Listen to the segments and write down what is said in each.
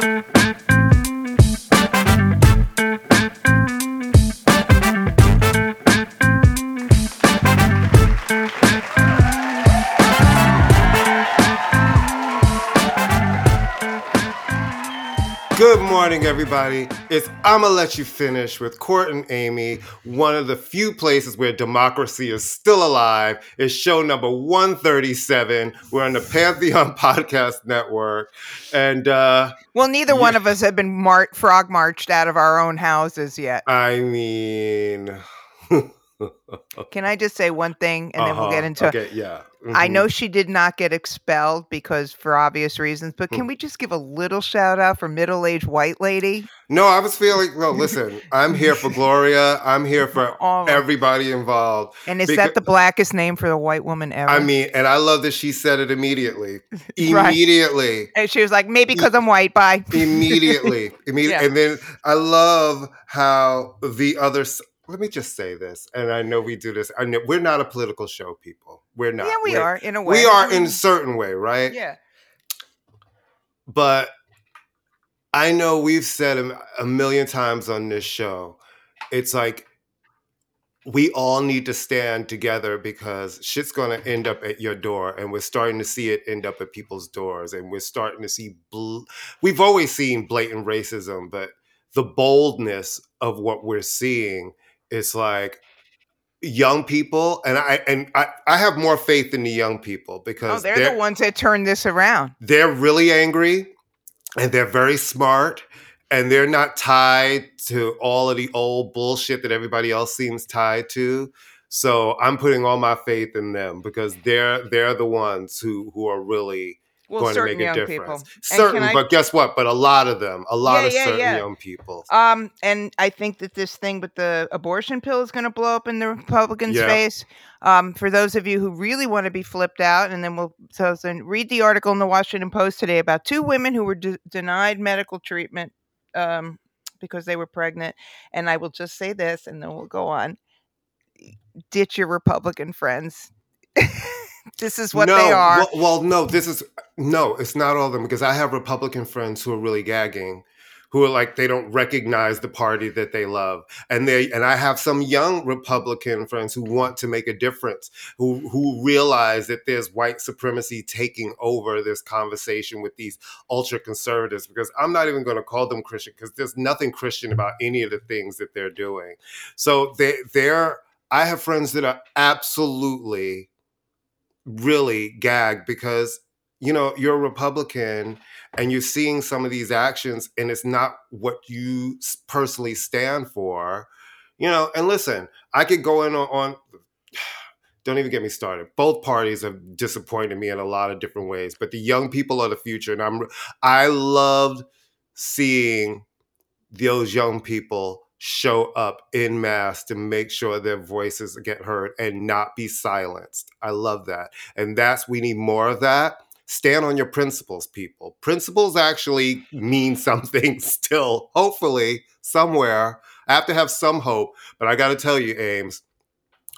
thank you Good morning, everybody. It's I'ma Let You Finish with Court and Amy, one of the few places where democracy is still alive. It's show number 137. We're on the Pantheon Podcast Network. And uh Well, neither one of us have been mar- frog marched out of our own houses yet. I mean Can I just say one thing and then we'll get uh-huh, into Okay, yeah. I mhm. know she did not get expelled because for obvious reasons, but Hmm. can we just give a little shout out for middle-aged white lady? No, I was feeling no, listen, I'm here for Gloria. I'm here for All everybody involved. And is Becau- that the blackest name for the white woman ever? I mean, and I love that she said it immediately. Right. Immediately. and she was like, maybe because I'm white, bye. immediately immediately Yeah. and then i love how the other let me just say this and i know we do this i know we're not a political show people we're not yeah, we We're- are in a way. we are in a mm-hmm. certain way right Yeah. but i know we've said a, a million times on this show it's like we all need to stand together because shit's going to end up at your door and we're starting to see it end up at people's doors and we're starting to see bl- we've always seen blatant racism but the boldness of what we're seeing is like young people and i and i, I have more faith in the young people because Oh, because they're, the ones that turned this around. they're really angry and they're very smart and they're not tied to all of the old bullshit that everybody else seems tied to so i'm putting all my faith in them because they're they're the ones who who are really Well, going to make a difference people. Certain I- but guess what but a lot of them a lot Yeah, of yeah, certain yeah. young people Um, and I think that this thing with the abortion pill is going to blow up in the Republicans' face. Um, for those of you who really want to be flipped out, and then we'll so then read the article in the Washington Post today about two women who were de- denied medical treatment um, because they were pregnant. And I will just say this, and then we'll go on. Ditch your Republican friends. this is what no, they are. Well, well, no, this is no, it's not all of them because I have Republican friends who are really gagging, who are like they don't recognize the party that they love, and they and I have some young Republican friends who want to make a difference, who who realize that there's white supremacy taking over this conversation with these ultra conservatives because I'm not even going to call them Christian because there's nothing Christian about any of the things that they're doing. So they they're I have friends that are absolutely really gagged because you know you're a republican and you're seeing some of these actions and it's not what you personally stand for you know and listen i could go in on, on don't even get me started. Both parties have disappointed me in a lot of different ways but the young people are the future and i'm i loved seeing those young people show up in mass to make sure their voices get heard and not be silenced. I love that. And that's, we need more of that. Stand on your principles, people. Principles actually hmm. mean something still, hopefully, somewhere. I have to have some hope, but I got to tell you, Ames,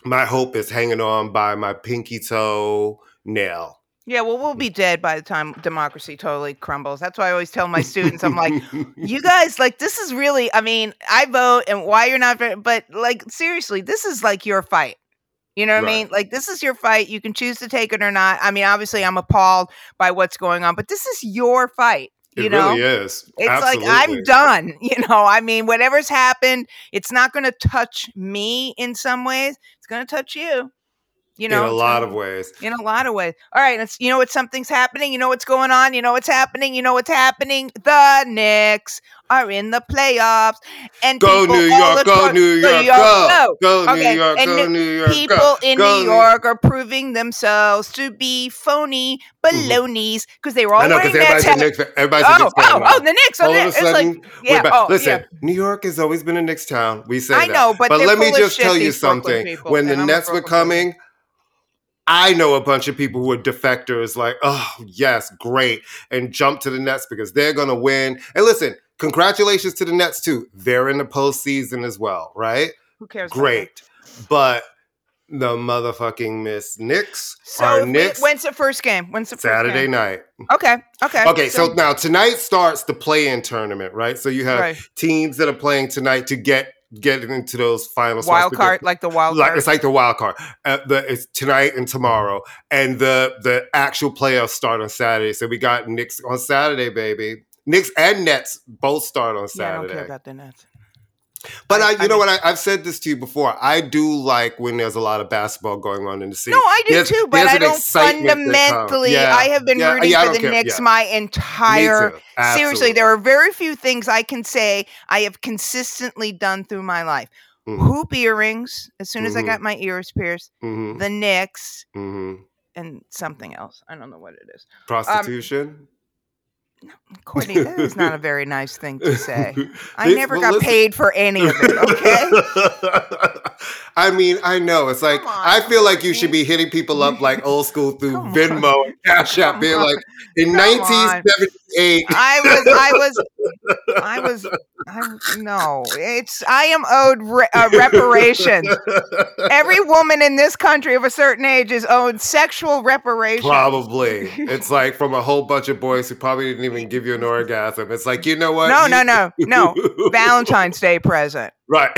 my hope is hanging on by my pinky toe nail. Yeah, well, we'll be dead by the time democracy totally crumbles. That's why I always tell my students, I'm like, you guys, like, this is really, I mean, I vote and why you're not, but like, seriously, this is like your fight. You know what I mean? Like, this is your fight. You can choose to take it or not. I mean, obviously, I'm appalled by what's going on, but this is your fight. It You know? really is. It's Absolutely. like I'm done. You know, I mean, whatever's happened, it's not going to touch me in some ways. It's going to touch you. You know, in a lot of ways. In a lot of ways. All right, it's you know what something's happening. You know what's going on. You know what's happening. You know what's happening. The Knicks are in the playoffs, and Go New York, go New York, go, go New Okay, York, and go New- New York, People go, in New York are proving themselves to be phony balonies because they were all Mm-hmm. I know wearing everybody's a hats. Knicks. Everybody's a Oh, Knicks fan oh, oh, the Knicks. Oh, All of a Knicks. It's like, yeah. Oh, Listen, yeah. New York has always been a Knicks town. We say I that. know, but they're let me just tell you something. When the a Nets were coming, I know a bunch of people who are defectors, like, oh yes, great, and jump to the Nets because they're gonna win. And listen, congratulations to the Nets too. They're in the postseason as well, right? Who cares? Great, but the motherfucking Miss Knicks So we- Knicks when's the first game? When's the first Saturday game? night. Okay. Okay. Okay, so, now tonight starts the play-in tournament, right? So you have Right. teams that are playing tonight to get get into those final wild card, like the wild Like card. it's like the wild card. Uh, the, it's tonight and tomorrow, and the the actual playoffs start on Saturday. So we got Knicks on Saturday, baby. Knicks and Nets both start on yeah, I don't care about the Nets. But I- I, you I know mean- what? I, I've said this to you before. I do like when there's a lot of basketball going on in the city. No, I do There's- too, but I don't excitement that comes. fundamentally. Yeah, I have been yeah, rooting yeah, for the care. Knicks my entire. Seriously, there are very few things I can say I have consistently done through my life. Mhm. Hoop earrings. As soon as I Mhm. got my ears pierced, Mhm, the Knicks, mhm. and something else. I don't know what it is. Prostitution. Courtney, that is not a very nice thing to say. I never well, got listen- paid for any of it. Okay. I mean, I know. It's like on, I feel like you should be hitting people up like old school through Come on. Venmo and Cash App, being like, in Come on. 1978, I was, I was, I was, I no. It's I am owed re- uh, reparations. Every woman in this country of a certain age is owed sexual reparations. Probably. It's like from a whole bunch of boys who probably didn't even give you an orgasm. It's like, you know what? No, You- no, no, no. Valentine's Day present. Right.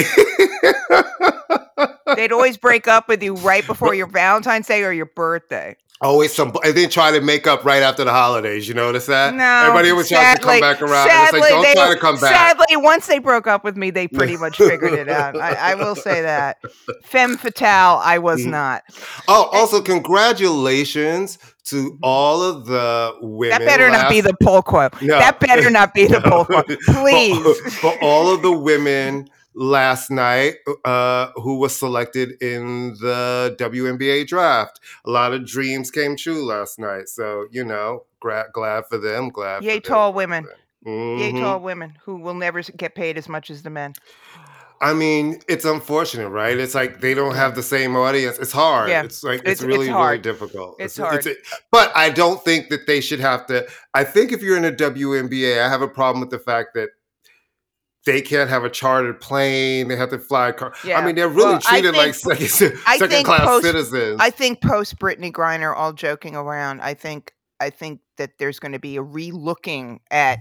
They'd always break up with you right before your Valentine's Day or your birthday. Always some, and then try to make up right after the holidays. You notice that? No, Everybody always tries to come back around. Sadly, like, don't they, try to come back. Sadly, once they broke up with me, they pretty much figured it out. I, I will say that. Femme fatale, I was Mhm. not. Oh, also congratulations to all of the women. That better not be the pull quote. No. That better not be the pull quote. For- Please. For, all of the women last night uh, who was selected in the WNBA draft. A lot of dreams came true last night. So, you know, gra- glad for them. Glad Yay, for them. tall women. Yay, Mhm. tall women who will never get paid as much as the men. I mean, it's unfortunate, right? It's like they don't have the same audience. It's hard. Yeah. It's like It's- it's, it's really very difficult. It's hard. but I don't think that they should have to. I think if you're in a WNBA, I have a problem with the fact that they can't have a chartered plane. They have to fly a car. Yeah. I mean, they're really Well, treated like second, second think class post- citizens. I think post Brittney Griner, all joking around, I think I think that there's going to be a relooking at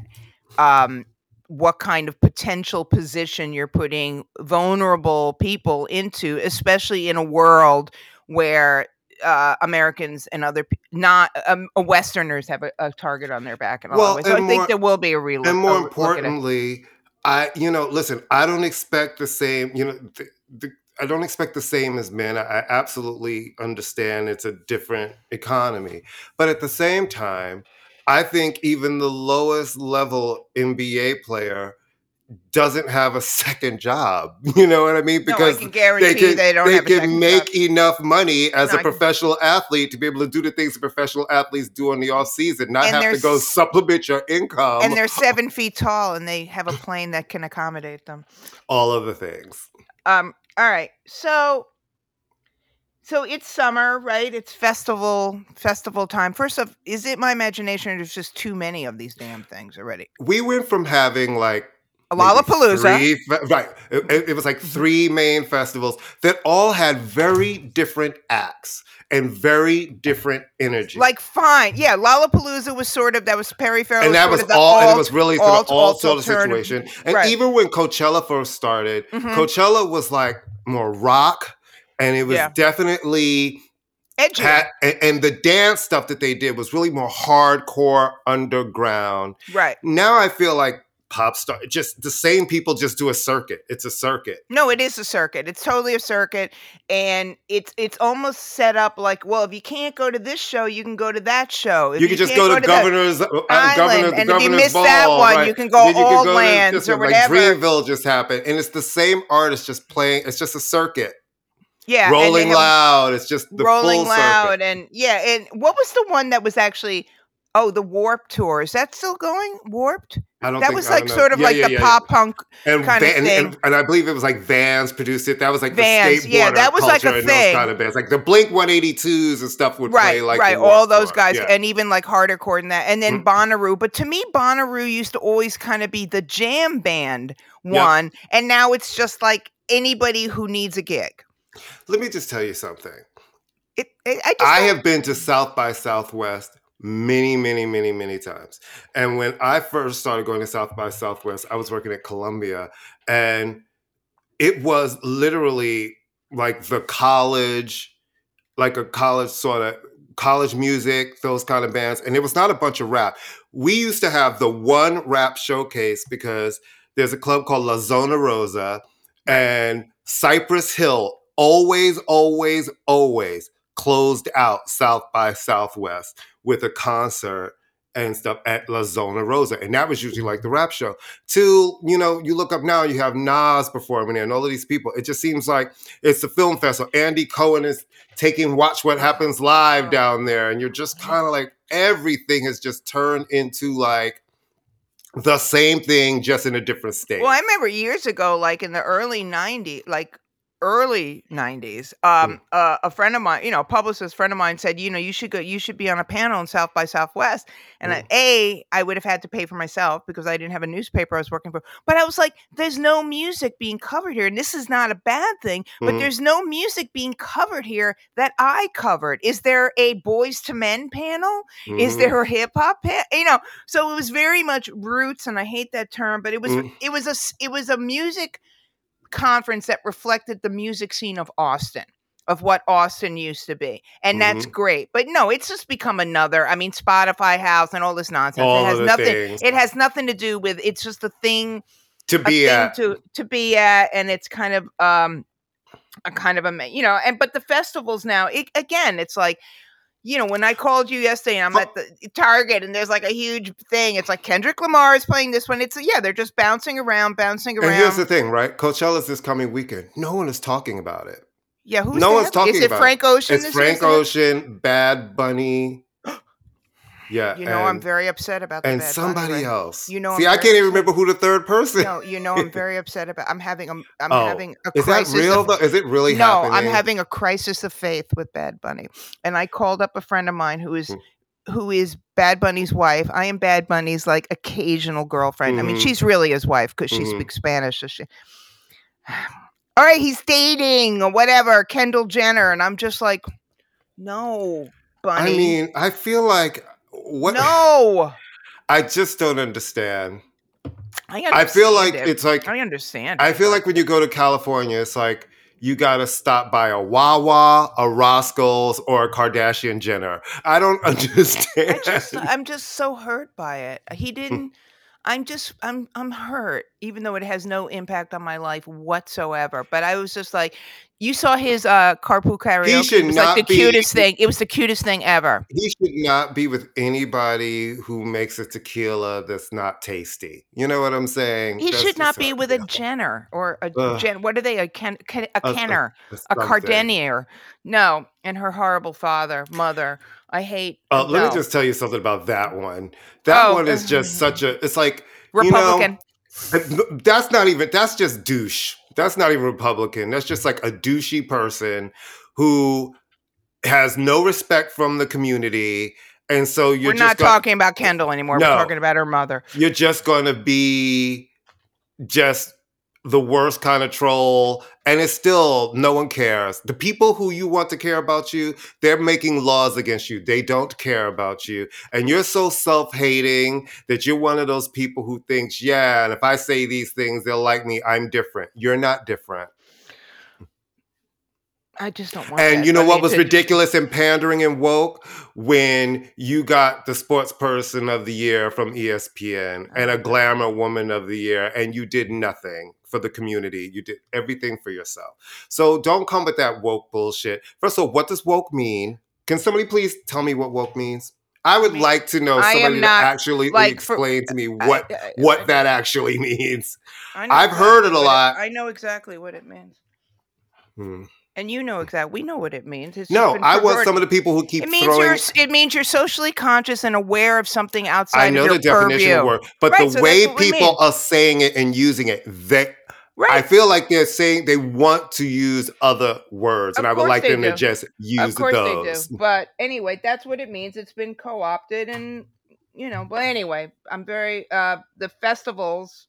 um, what kind of potential position you're putting vulnerable people into, especially in a world where uh, Americans and other not um, Westerners have a, a target on their back. And all Well, that so I think more- there will be a relook. and more at importantly, I you know, listen, I don't expect the same. You know, the, the, I don't expect the same as men. I, I absolutely understand it's a different economy, but at the same time, I think even the lowest level NBA player doesn't have a second job. You know what I mean? no, I Because can guarantee they can, they don't they have a can make job. enough money as No, a professional athlete to be able to do the things that professional athletes do in the off season, not And have to go supplement your income. and they're seven feet tall, and they have a plane that can accommodate them. all of the things. Um. All right. So. So it's summer, right? It's festival festival time. First off, is it my imagination or there's just too many of these damn things already? We went from having like Lollapalooza. three right? It, it- was like three main festivals that all had very different acts and very different energy. Like fine, yeah. Lollapalooza was sort of that was Perry Farrell, and that was the all, and it was really alt- the all alt sort of situation. And Right. even when Coachella first started, Mhm. Coachella was like more rock, and it was Yeah. definitely Edgy. had and, and the dance stuff that they did was really more hardcore underground. right. Now I feel like pop star just the same people just do a circuit. It's a circuit. No, it is a circuit. It's totally a circuit, and it's it's almost set up like, well, if you can't go to this show, you can go to that show. If you can just can't go to the governor's uh, Island, governor, and the if you governor's miss that one, right? you can go you all to lands this or one, like whatever. Dreamville just happened, and it's the same artist just playing. It's just a circuit, yeah, rolling loud. It's just the Rolling Loud, circuit. and yeah, and what was the one that was actually? Oh, the Warped Tour. Is that still going? Warped? I don't That think, was like sort of Yeah, like yeah, the yeah, pop punk and, kind of Van- and, thing. and, and I believe it was like Vans produced it. That was like Vans, the skateboarder yeah, that was like a thing. Kind of bands, like the Blink One Eighty Twos and stuff would right, play like right, all those guys, and even like harder core than that, and then Mm. Bonnaroo. But to me, Bonnaroo used to always kind of be the jam band one, and now it's just like anybody who needs a gig. Let me just tell you something. It, it I just I have been to South by Southwest many, many, many, many times. And when I first started going to South by Southwest, I was working at Columbia, and it was literally like the college, like a college sort of college music, those kind of bands. And it was not a bunch of rap. We used to have the one rap showcase because there's a club called La Zona Rosa and Cypress Hill always, always, always closed out South by Southwest with a concert and stuff at La Zona Rosa. And that was usually like mm-hmm. the rap show. Till, you know, you look up now, you have Nas performing there and all of these people. It just seems like it's a film festival. Andy Cohen is taking Watch What Happens Live down there. And you're just mm-hmm. kind of like, everything has just turned into like the same thing, just in a different state. Well, I remember years ago, like in the early '90s, like early '90s, um, Mm. uh, a friend of mine, you know, a publicist friend of mine said, you know, you should go, you should be on a panel in South by Southwest. And I, Mm. a, I would have had to pay for myself because I didn't have a newspaper I was working for. But I was like, there's no music being covered here, and this is not a bad thing. But Mhm. there's no music being covered here that I covered. Is there a Boyz II Men panel? Is Mhm. there a hip hop pan? You know, so it was very much roots, and I hate that term, but it was Mm. it was a it was a music conference that reflected the music scene of Austin, of what Austin used to be, and that's Mm-hmm. great. But no, it's just become another. I mean, Spotify House and all this nonsense. All it has nothing. things. It has nothing to do with. It's just a thing to be at. to to be at and it's kind of um a kind of a you know and but the festivals now it, again it's like you know when i called you yesterday and i'm Oh. at the eh, target and there's like a huge thing it's like kendrick lamar is playing this one it's yeah they're just bouncing around bouncing around. And here's the thing, right? Coachella's this coming weekend. No one is talking about it. yeah who's no that? one's talking is it about it. frank ocean It's Frank? Ocean, Bad Bunny. Yeah. you know i'm very upset about the and somebody record. else. You know See, I'm I can't even upset. remember who the third person. no you know i'm very upset about i'm having a i'm Oh, having a crisis. is that real of- though? Is it really happening? no, happening? I'm having a crisis of faith with Bad Bunny. And I called up a friend of mine who is Mm. who is Bad Bunny's wife. I am Bad Bunny's like occasional girlfriend. I mean, Mhm. she's really his wife because she Mhm. speaks Spanish. So she All right, he's dating or whatever, Kendall Jenner. And I'm just like, no, Bunny. I mean, I feel like what no. I just don't understand. I, I feel like it. it's like I understand. I it, feel like when you go to California, it's like you got to stop by a Wawa, a Roscoe's, or a Kardashian Jenner. I don't understand. I just I'm just so hurt by it. Hmm. He didn't I'm just I'm I'm hurt even though it has no impact on my life whatsoever. But I was just like you saw his uh carpool karaoke. should it was not like the be- cutest thing. It was the cutest thing ever. he should not be with anybody who makes a tequila that's not tasty. You know what I'm saying? He That's should not be with a. Jenner or a Ugh. Jen. What are they? A Ken, Ken a A- a- Kenner, a something. Cardenier. No, and her horrible father, mother. I hate. Uh, let no. me just tell you something about that one. That Oh, one is just such a. It's like you Republican. know, that's not even. That's just douche. That's not even Republican. That's just like a douchey person who has no respect from the community, and so you're We're not talking about Kendall anymore. No. We're talking about her mother. You're just going to be just the worst kind of troll and it's still no one cares. The people who you want to care about you they're making laws against you. They don't care about you. And you're so self-hating that you're one of those people who thinks yeah and if i say these things they'll like me. I'm different. You're not different I just don't want. And that you know what was to- ridiculous and pandering and woke when you got the sports person of the year from ESPN and a glamour woman of the year, and you did nothing for the community. You did everything for yourself. So don't come with that woke bullshit. First of all, what does woke mean? Can somebody please tell me what woke means? I would mean, like to know somebody to actually like, for- explain to me uh, uh, uh, what I- I- what that actually means. I I've heard it a exactly lot. I know exactly what it means, Hmm. And you know exactly. We know what it means. It's No, I want some of the people who keep It means throwing. you're. It means you're socially conscious and aware of something outside I know of the definition purview. of word, but Right, the so way that's what we people are saying it and using it, they Right. I feel like they're saying they want to use other words, and I would like them to just use of course those. they do. But anyway, that's what it means. It's been co-opted, and you know. But anyway, I'm very. uh The festivals.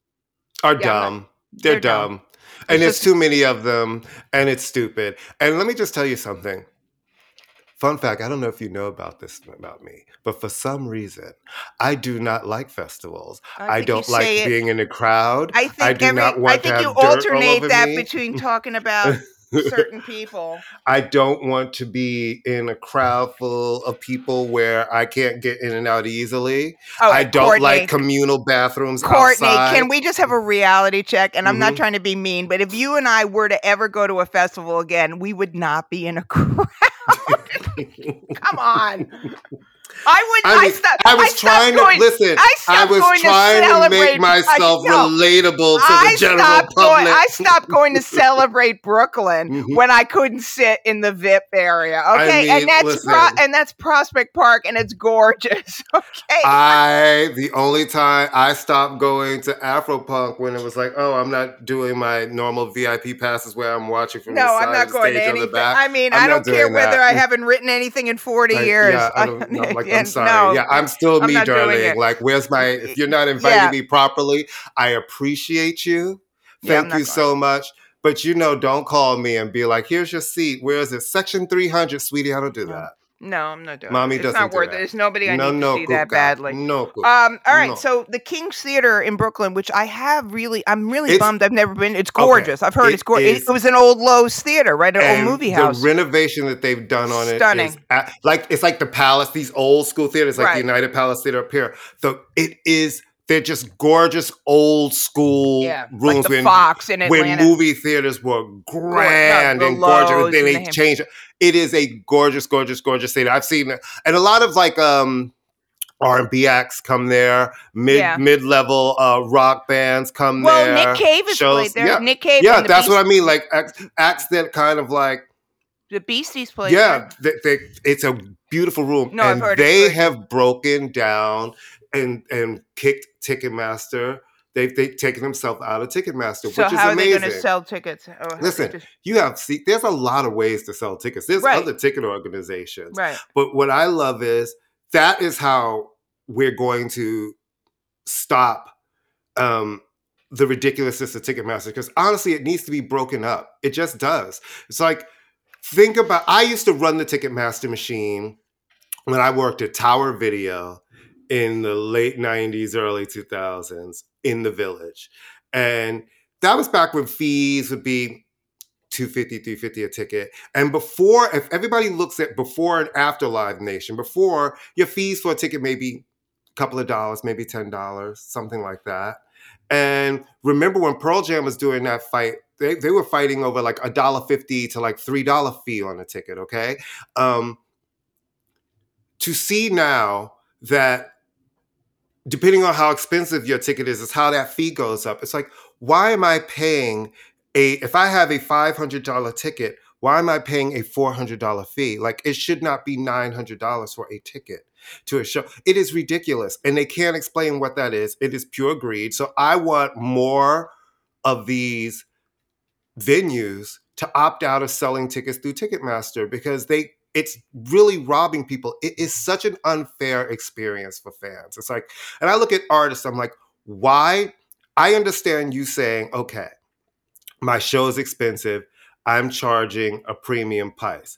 Are Yeah, dumb. They're, they're dumb. dumb. And It's there's just- too many of them, and it's stupid. And let me just tell you something. Fun fact I don't know if you know about this about me, but for some reason, I do not like festivals. I, you don't like say it- being in a crowd. I think do every. not want I to think have you alternate that me. between talking about certain people. I don't want to be in a crowd full of people where I can't get in and out easily. Oh, I don't Courtney, like communal bathrooms Courtney, outside. can we just have a reality check? And I'm not Mhm. trying to be mean, but if you and I were to ever go to a festival again, we would not be in a crowd. Come on. I would. I stopped. I was trying going, to listen. I I, was going to trying to, celebrate- make myself relatable to the general stopped going. public. I stopped going to celebrate Brooklyn Mhm. when I couldn't sit in the VIP area. Okay, mean, and that's pro- and that's Prospect Park, and it's gorgeous. Okay, I the only time I stopped going to Afropunk when it was like, oh, I'm not doing my normal VIP passes where I'm watching from the no, side I'm not the going stage to on the anything. back. I mean, I'm I don't care doing whether. I haven't written anything in 40 Like, years. Yeah, I don't, like, I'm sorry. no. yeah, I'm still I'm me, darling. Like, where's my? If you're not inviting Yeah. me properly, I appreciate you. Thank not you so much. But you know, don't call me and be like, "Here's your seat. Where is it? Section 300, sweetie." I don't do that. No, I'm not doing Mommy it. It's not do worth that. it. There's nobody I no, need no, to see that badly. No, Kuka. Um, all right, No. so the King's Theater in Brooklyn, which I have really, I'm really It's- bummed I've never been. It's gorgeous. I've heard it it's gorgeous. is- It, was an old Loew's theater, right? An old movie house. The renovation that they've done on it Stunning. is a- like it's like the Palace, these old school theaters, like Right. the United Palace Theater up here. So it is they're just gorgeous old school yeah, rooms like the when, Fox in when movie theaters were grand the and gorgeous. And then they the- changed it. Is a gorgeous, gorgeous, gorgeous theater. I've seen and a lot of like um. R&B acts come there. Mid Yeah. mid level uh, rock bands come well, there. Well, Nick Cave is shows- played there. Yeah, Nick Cave. yeah that's what I mean. Like acts, acts that kind of like The Beasties played. yeah, there. they, they, it's a beautiful room, No, I've and they have broken down and and kicked Ticketmaster. They've they've taken themselves out of Ticketmaster, So which is amazing. So how are they going to sell tickets? Oh, Listen, just- you have see, there's a lot of ways to sell tickets. There's Right. other ticket organizations, right. but what I love is that is how we're going to stop um, the ridiculousness of Ticketmaster. Because honestly, it needs to be broken up. It just does. It's like think about. I used to run the Ticketmaster machine when I worked at Tower Video in the late '90s, early 2000s in the Village, and that was back when fees would be 250 350 a ticket. And before if everybody looks at before and after live nation before your fees for a ticket may be a couple of dollars maybe ten dollars something like that. And remember when pearl jam was doing that fight they, they were fighting over like a dollar fifty to like three dollar fee on a ticket okay? Um to see now that depending on how expensive your ticket is is how that fee goes up it's like why am i paying a if I have a five hundred dollar ticket, why am I paying a four hundred dollar fee? Like it should not be nine hundred dollars for a ticket to a show. It is ridiculous, and they can't explain what that is. It is pure greed. So I want more of these venues to opt out of selling tickets through Ticketmaster because they it's really robbing people. It is such an unfair experience for fans. It's like, and I look at artists, I'm like, why? I understand you saying, okay, my show is expensive. I'm charging a premium price.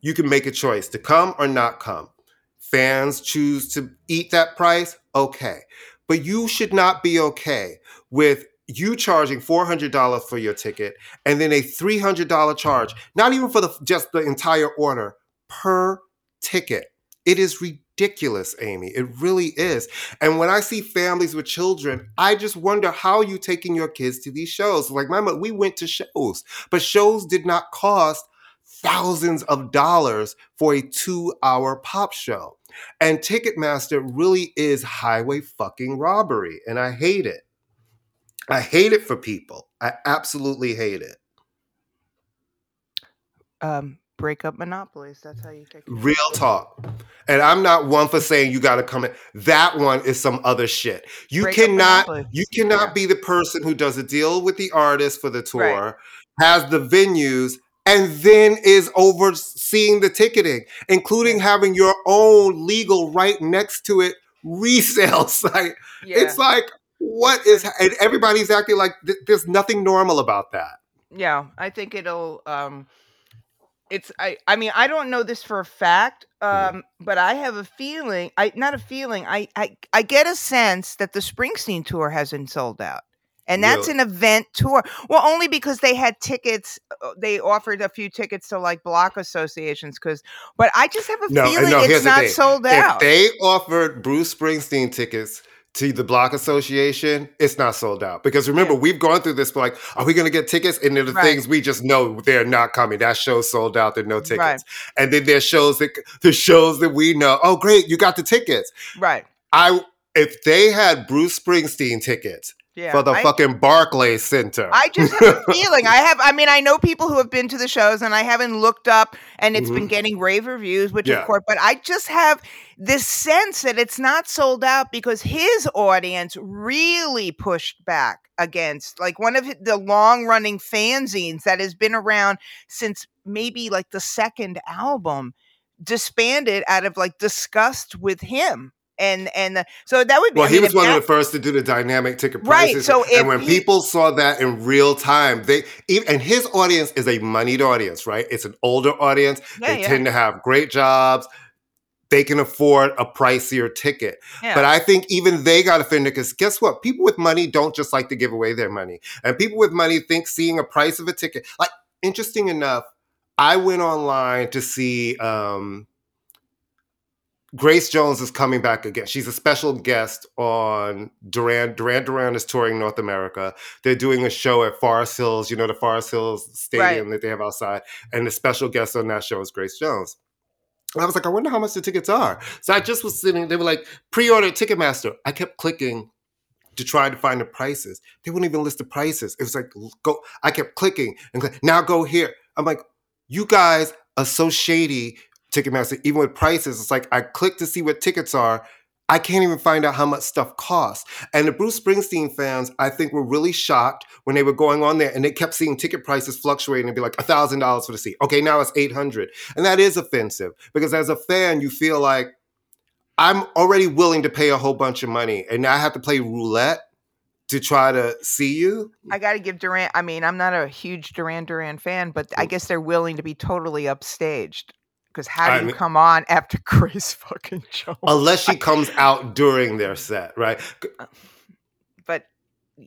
You can make a choice to come or not come. Fans choose to eat that price, okay. But you should not be okay with you charging $400 for your ticket and then a $300 charge, not even for the just the entire order per ticket. It is ridiculous, Amy. It really is. And when I see families with children, I just wonder how you taking your kids to these shows. Like my mother, we went to shows, but shows did not cost thousands of dollars for a two-hour pop show. And Ticketmaster really is highway fucking robbery, and I hate it. I hate it for people. I absolutely hate it. Um, break up monopolies. That's how you take Real talk. And I'm not one for saying you got to come in. That one is some other shit. You Break cannot you cannot Yeah. be the person who does a deal with the artist for the tour, Right. has the venues and then is overseeing the ticketing, including having your own legal right next to it resale site. Yeah. It's like what is and everybody's acting like th- there's nothing normal about that. Yeah, I think it'll um it's I I mean, I don't know this for a fact, um but I have a feeling, I not a feeling, I I I get a sense that the Springsteen tour hasn't sold out. And that's Really? an event tour. Well, only because they had tickets uh, they offered a few tickets to like block associations cuz but I just have a No, feeling no, it's not sold If out. they offered Bruce Springsteen tickets to the Block Association, it's not sold out. Because remember, Yeah. we've gone through this, like, are we going to get tickets? And the Right. things we just know they're not coming. That show's sold out. There are no tickets. Right. And then there's shows that the shows that we know. Oh, great, you got the tickets. right. I if they had Bruce Springsteen tickets Yeah. for the I- fucking Barclays Center. I just have a feeling. I have. I mean, I know people who have been to the shows, and I haven't looked up, and it's been getting rave reviews, which Mm-hmm. Yeah. of course. But I just have this sense that it's not sold out because his audience really pushed back against, like, one of the long-running fanzines that has been around since maybe like the second album disbanded out of like disgust with him. And and so that would be Well, I he was one that- of the first to do the dynamic ticket prices Right, so and when he- people saw that in real time, they even, and his audience is a moneyed audience, right? It's an older audience. Yeah, they yeah. tend to have great jobs. They can afford a pricier ticket. yeah. But I think even they got offended because guess what? People with money don't just like to give away their money. And people with money think seeing a price of a ticket, like interesting enough, I went online to see um, Grace Jones is coming back again. She's a special guest on Duran. Duran Duran is touring North America. They're doing a show at Forest Hills, you know, the Forest Hills Stadium that they have outside. And the special guest on that show is Grace Jones. And I was like, I wonder how much the tickets are. So I just was sitting, they were like, pre order Ticketmaster. I kept clicking to try to find the prices. They wouldn't even list the prices. It was like, go, I kept clicking and click, now go here. I'm like, you guys are so shady, Ticketmaster, even with prices. It's like, I click to see what tickets are. I can't even find out how much stuff costs. And the Bruce Springsteen fans, I think, were really shocked when they were going on there and they kept seeing ticket prices fluctuating and be like thousand dollars for the seat. Okay, now it's eight hundred, and that is offensive because as a fan, you feel like I'm already willing to pay a whole bunch of money, and now I have to play roulette to try to see you. I got to give Duran. I mean, I'm not a huge Duran Duran fan, but. I guess they're willing to be totally upstaged. Because how I do you mean- come on after Grace fucking Jones? Unless she comes out during their set, right? Uh, but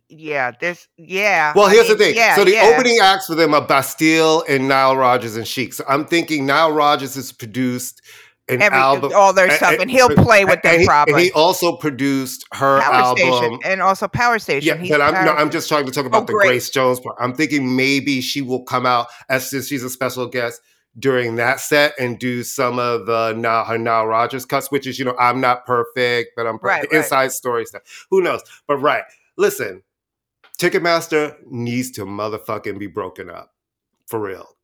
yeah, there's yeah. Well, I here's mean, the thing. Yeah, so the yeah. opening acts for them are Bastille and Nile Rodgers and Chic. So I'm thinking Nile Rodgers has produced an Every, album, all their stuff, and- and he'll play with them and he, probably. And he also produced her Power album. Station and also Power Station. Yeah, but I'm no, I'm just trying to talk oh, about Oh, the. Grace Jones part. I'm thinking maybe she will come out as since she's a special guest during that set and do some of the now her Nile Rodgers cuts, which is you know I'm not perfect, but I'm Right, perfect. right. inside story stuff. Who knows? But right, listen, Ticketmaster needs to motherfucking be broken up for real,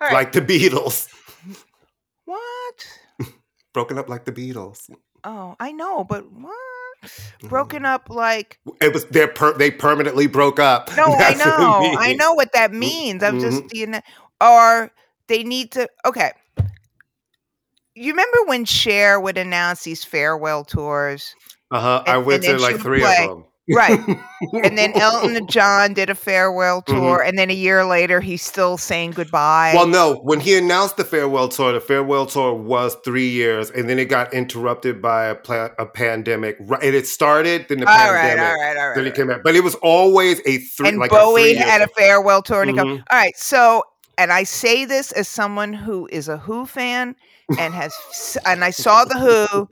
right. like the Beatles, what? broken up like the Beatles. Oh, I know, but what? Mm-hmm. Broken up like It was they're per, they permanently broke up. No, I That's it know. I know what that means. I'm Mhm. just you know or they need to okay. You remember when Cher would announce these farewell tours? Uh huh. I went to like three play. of them. Right. and then Elton John did a farewell Mm-hmm. tour, and then a year later, he's still saying goodbye. Well, no, when he announced the farewell tour, the farewell tour was three years, and then it got interrupted by a, pla- a pandemic. Right, and it started, then the all right, pandemic, all right, all right. then he all came right. back. But it was always a three. And like Bowie a had a farewell tour, and he goes, Mhm. "All right." So, and I say this as someone who is a Who fan and has, and I saw the Who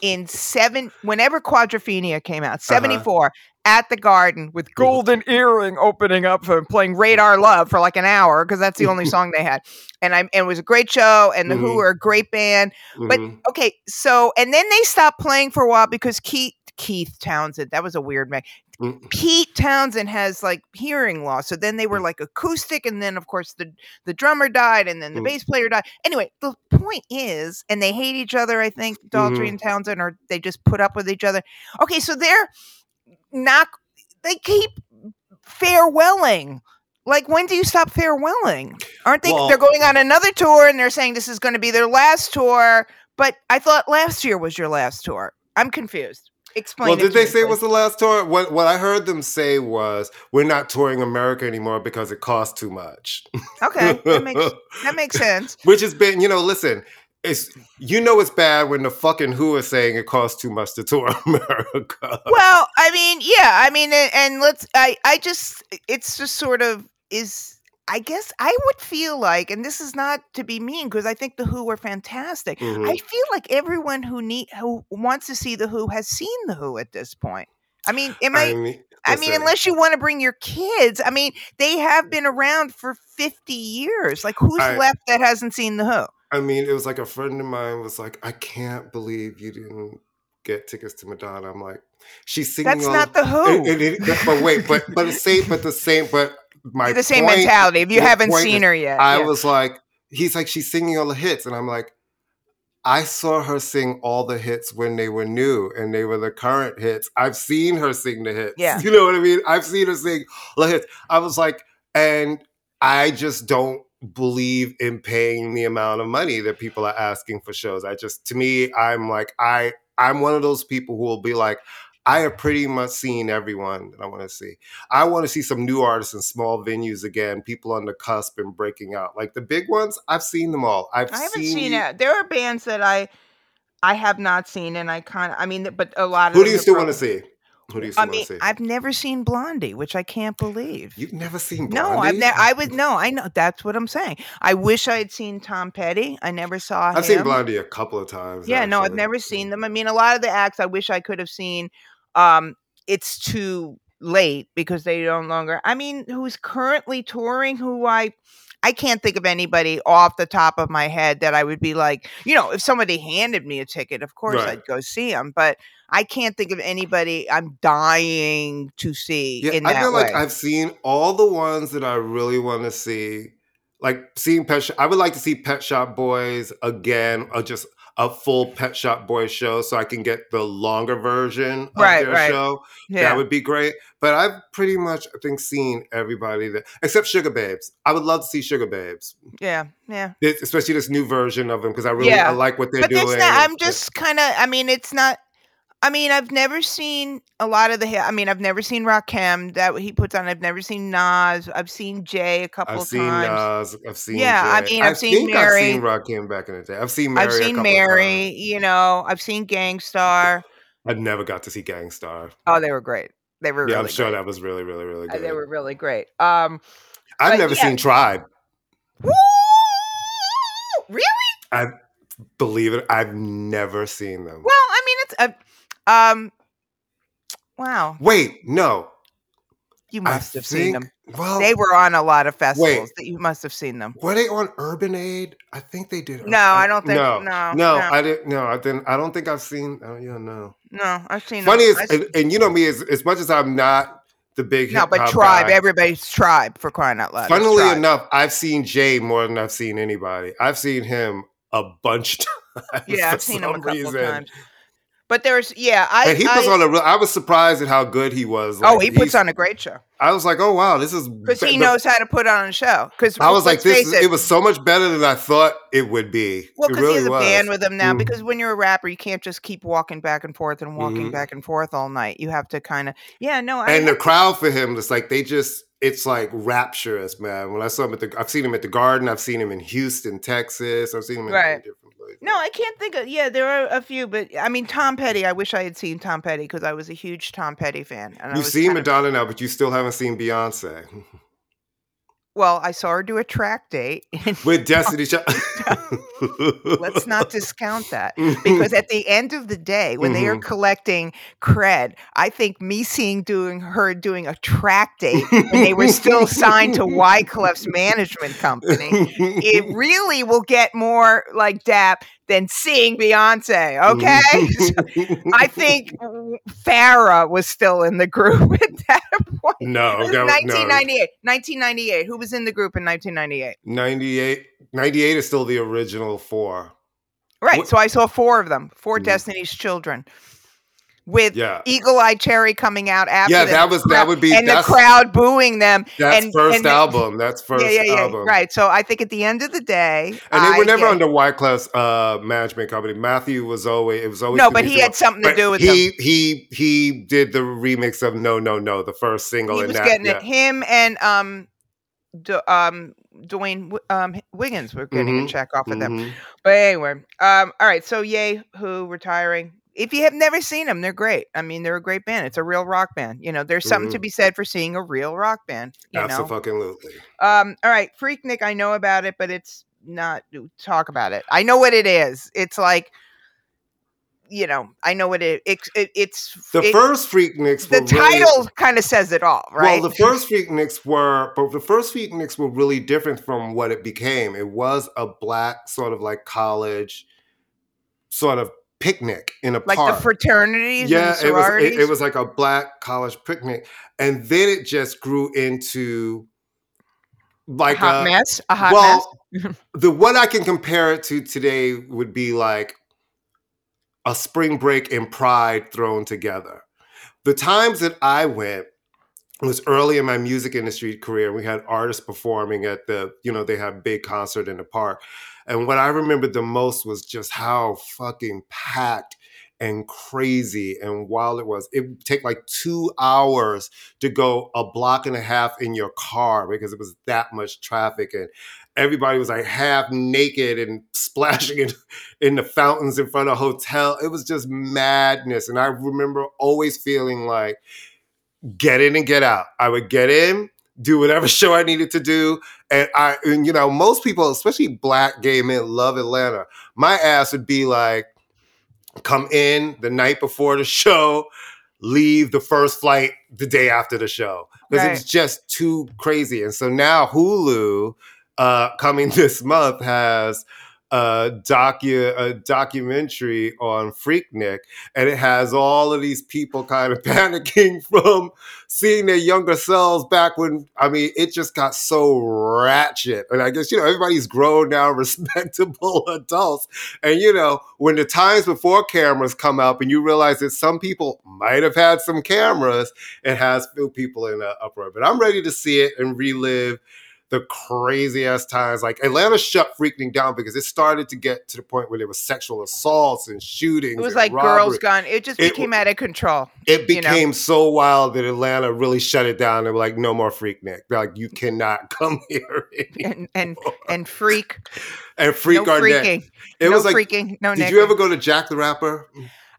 in seven whenever Quadrophenia came Uh-huh. out, seventy four. At the Garden with Golden Earring opening up for playing Radar Love for like an hour because that's the only song they had, and I and it was a great show and the Who Mhm. were a great band. But Mhm. okay, so and then they stopped playing for a while because Keith Keith Townsend that was a weird man. Mm. Pete Townshend has like hearing loss, so then they were like acoustic, and then of course the the drummer died, and then the Mm. bass player died. Anyway, the point is, and they hate each other. I think Daltrey Mhm. and Townshend, or they just put up with each other. Okay, so they're not. They keep farewelling. Like when do you stop farewelling? Aren't they? Well- they're going on another tour, and they're saying this is going to be their last tour. But I thought last year was your last tour. I'm confused. Explain. Well, did they say it was the last tour? What what I heard them say was we're not touring America anymore because it costs too much. Okay, that makes that makes sense. Which has been, you know, listen, it's you know it's bad when the fucking Who is saying it costs too much to tour America. Well, I mean, yeah, I mean, and, and let's, I, I just, it's just sort of is. I guess I would feel like, and this is not to be mean because I think the Who were fantastic. Mhm. I feel like everyone who need who wants to see the Who has seen the Who at this point. I mean, am I? I mean, I mean, unless you want to bring your kids. I mean, they have been around for fifty years. Like, who's I- left that hasn't seen the Who? I mean, it was like a friend of mine was like, I can't believe you didn't get tickets to Madonna. I'm like, she's singing. That's not the Who. and- and it- but wait, but but the same, but the same, but my the same point- mentality. If you haven't seen her yet, I yeah. was like, he's like, she's singing all the hits, and I'm like, I saw her sing all the hits when they were new and they were the current hits. I've seen her sing the hits. Yeah. You know what I mean? I've seen her sing all the hits. I was like, and I just don't believe in paying the amount of money that people are asking for shows. I just to me, I'm like, I I'm one of those people who will be like, I have pretty much seen everyone that I want to see. I want to see some new artists in small venues again, people on the cusp and breaking out. Like the big ones, I've seen them all. I've I haven't seen, seen it. There are bands that I I have not seen, and I kind of I mean, but a lot of Who do you still want to see? Who do you I mean? I've never seen Blondie, which I can't believe. You've never seen no, I've never. I would no. I know that's what I'm saying. I wish I had seen Tom Petty. I never saw him. I've seen Blondie a couple of times. Yeah, no, I've never seen them. I mean, a lot of the acts I wish I could have seen. Um, it's too late because they no longer. I mean, who's currently touring? Who I. I can't think of anybody off the top of my head that I would be like, you know, if somebody handed me a ticket, of course Right. I'd go see them. But I can't think of anybody I'm dying to see Yeah, I feel way. like I've seen all the ones that I really want to see. Like seeing Pet Shop, I would like to see Pet Shop Boys again, or just a full Pet Shop Boys show, so I can get the longer version of Right, their right. show. yeah. That would be great. But I've pretty much, I think, seen everybody that except Sugababes. I would love to see Sugababes, yeah, yeah. This- especially this new version of them because I really Yeah. I like what they're but doing. not. I'm just kind of. I mean, it's not. I mean, I've never seen a lot of the. I mean, I've never seen Rakim that he puts on. I've never seen Nas. I've seen Jay a couple I've of seen times. Nas. I've seen. Yeah, I mean, I've I seen think Mary. I've seen Rakim back in the day. I've seen Mary. I've seen Mary. You know, I've seen Gang Starr. I never got to see Gang Starr. Oh, they were great. They were. yeah, really I'm sure great. that was really, really, really Uh, good. They were really great. Um, I've never yeah. seen Tribe. woo! Really? I believe it. I've never seen them. Well, I mean, it's a. Um. Wow, Wait, no. you I must have seen them. Well, They were on a lot of festivals. That you must have seen them. were they on Urban Aid? I think they did. No, I don't think- No, no, no, no. I didn't. No, I didn't. I don't think I've seen. Oh, yeah, no. No, I've seen. Funny them. is, and, and you know me, as, as much as I'm not the big no, but tribe. guy, Everybody's tribe for crying out loud. Funnily enough, I've seen Jay more than I've seen anybody. I've seen him a bunch of times. yeah, I've seen him a couple reason. times. But there's yeah, I and he puts I, on a real. I was surprised at how good he was. oh he puts on a great show I was like, oh wow, this is because he be- knows how to put on a show. Because I was like, this. Is, it, it was so much better than I thought it would be. Well, it because really he has a was. band with him now. Mm. Because when you're a rapper, you can't just keep walking back and forth and walking Mhm. back and forth all night. You have to kind of, yeah, no, I, and the crowd for him, it's like they just. It's like rapturous, man. When I saw him at the, I've seen him at the Garden. I've seen him in Houston, Texas. I've seen him in Right. different no, I can't think of. Yeah, there are a few, but I mean, Tom Petty. I wish I had seen Tom Petty because I was a huge Tom Petty fan. And You've was seen kind of- Madonna now, but you still haven't seen Beyonce well, I saw her do a track date. and with Destiny Child. Let's not discount that because at the end of the day, when they are Mhm. collecting cred, I think me seeing doing her doing a track date when they were still signed to Wyclef's management company, it really will get more like dap than seeing Beyonce. Okay, So I think Farrah was still in the group at that point. no, that was- no. 1998. 1998. Who was in the group in 1998? 98, 98 is still the original four. Right. What- So I saw four of them, 4 Mhm. Destiny's Children, with Yeah. Eagle Eye Cherry coming out after. Yeah, them, that was- that would be- and the crowd booing them. That's and, first and album. That's first yeah, yeah, yeah. album. Right. So I think at the end of the day, And they were never get- under Wyclef's uh, management company. Matthew was always it was always No, but he had something to do with he he he did the remix of No No No, the first single. He was that, getting yeah. it. Him and um, D- um, Dwayne um Wiggins were getting a Mhm, check off of them. Mhm. But anyway, um, all right. So Yay, who retiring? If you have never seen them, they're great. I mean, they're a great band. It's a real rock band. You know, there's something to Mhm. be said for seeing a real rock band. You know. Absolutely. Um, all right, Freaknik, I know about it, but it's not talk about it. I know what it is. It's like, you know, I know what it. It's it, it's The it- first Freakniks the were really, title kind of says it all, right? Well, the first Freakniks were, but the first Freakniks were really different from what it became. It was a black sort of like college sort of picnic in a like park. the fraternities, yeah, it was it, it was like a black college picnic, and then it just grew into like a hot a, mess. A hot well, mess. the what I can compare it to today would be like a spring break and pride thrown together. The times that I went was early in my music industry career. We had artists performing at the, you know, they had big concert in the park. And what I remember the most was just how fucking packed and crazy and wild it was. It would take like two hours to go a block and a half in your car because it was that much traffic and everybody was like half naked and splashing in, in the fountains in front of a hotel. It was just madness. And I remember always feeling like get in and get out. I would get in, do whatever show I needed to do. And I, and, you know, most people, especially black gay men, love Atlanta. My ass would be like, come in the night before the show, leave the first flight the day after the show because Right. just too crazy. And so now Hulu, uh, coming this month, has a docu a documentary on Freaknik, and it has all of these people kind of panicking from seeing their younger selves back when I mean it just got so ratchet. And I guess you know everybody's grown now, respectable adults. And you know, when the times before cameras come up and you realize that some people might have had some cameras, it has filled people in an uproar. But I'm ready to see it and relive the crazy ass times. Like Atlanta shut freaking down because it started to get to the point where there was sexual assaults and shootings. It was like robbery. girls gone. It just It became out of control. It you know. became so wild that Atlanta really shut it down. They were like, no more Freaknik. They're like, you cannot come here. anymore." And and and freak. and Freak no Arnett. freaking. It no was like, freaking. No did necking. you ever go to Jack the Rapper?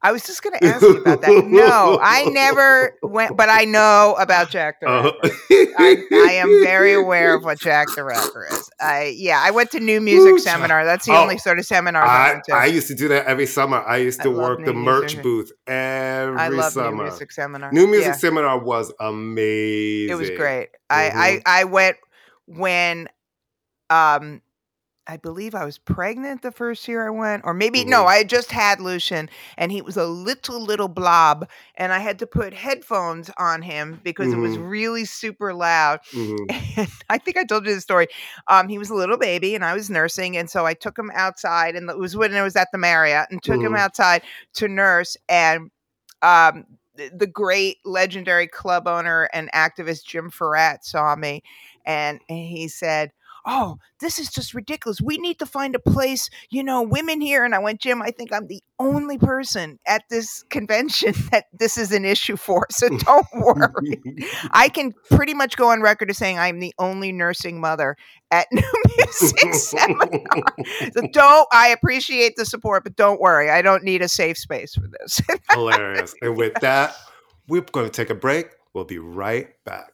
I was just going to ask you about that. No, I never went, but I know about Jack the Uh, Rapper. I, I am very aware of what Jack the Rapper is. I yeah, I went to new music Ooh, seminar. That's the Oh, only sort of seminar I I, went to. I used to do that every summer. I used to love work the merch music. booth every I love summer. new music seminar. New music Yeah, seminar was amazing. it was great. I, Mhm. I I went when um I believe I was pregnant the first year I went, or maybe no, I had just had Lucian, and he was a little little blob, and I had to put headphones on him because it was Mhm. really super loud. Mhm. And I think I told you the story. Um, he was a little baby, and I was nursing, and so I took him outside, and it was when I was at the Marriott, and took him Mhm. outside to nurse, and um, the, great legendary club owner and activist Jim Fouratt saw me, and he said. Oh, this is just ridiculous. We need to find a place, you know, women here. And I went, Jim, I think I'm the only person at this convention that this is an issue for. So don't worry. I can pretty much go on record as saying I'm the only nursing mother at New Music Seminar. So don't, I appreciate the support, but don't worry. I don't need a safe space for this. Hilarious. And with that, we're going to take a break. We'll be right back.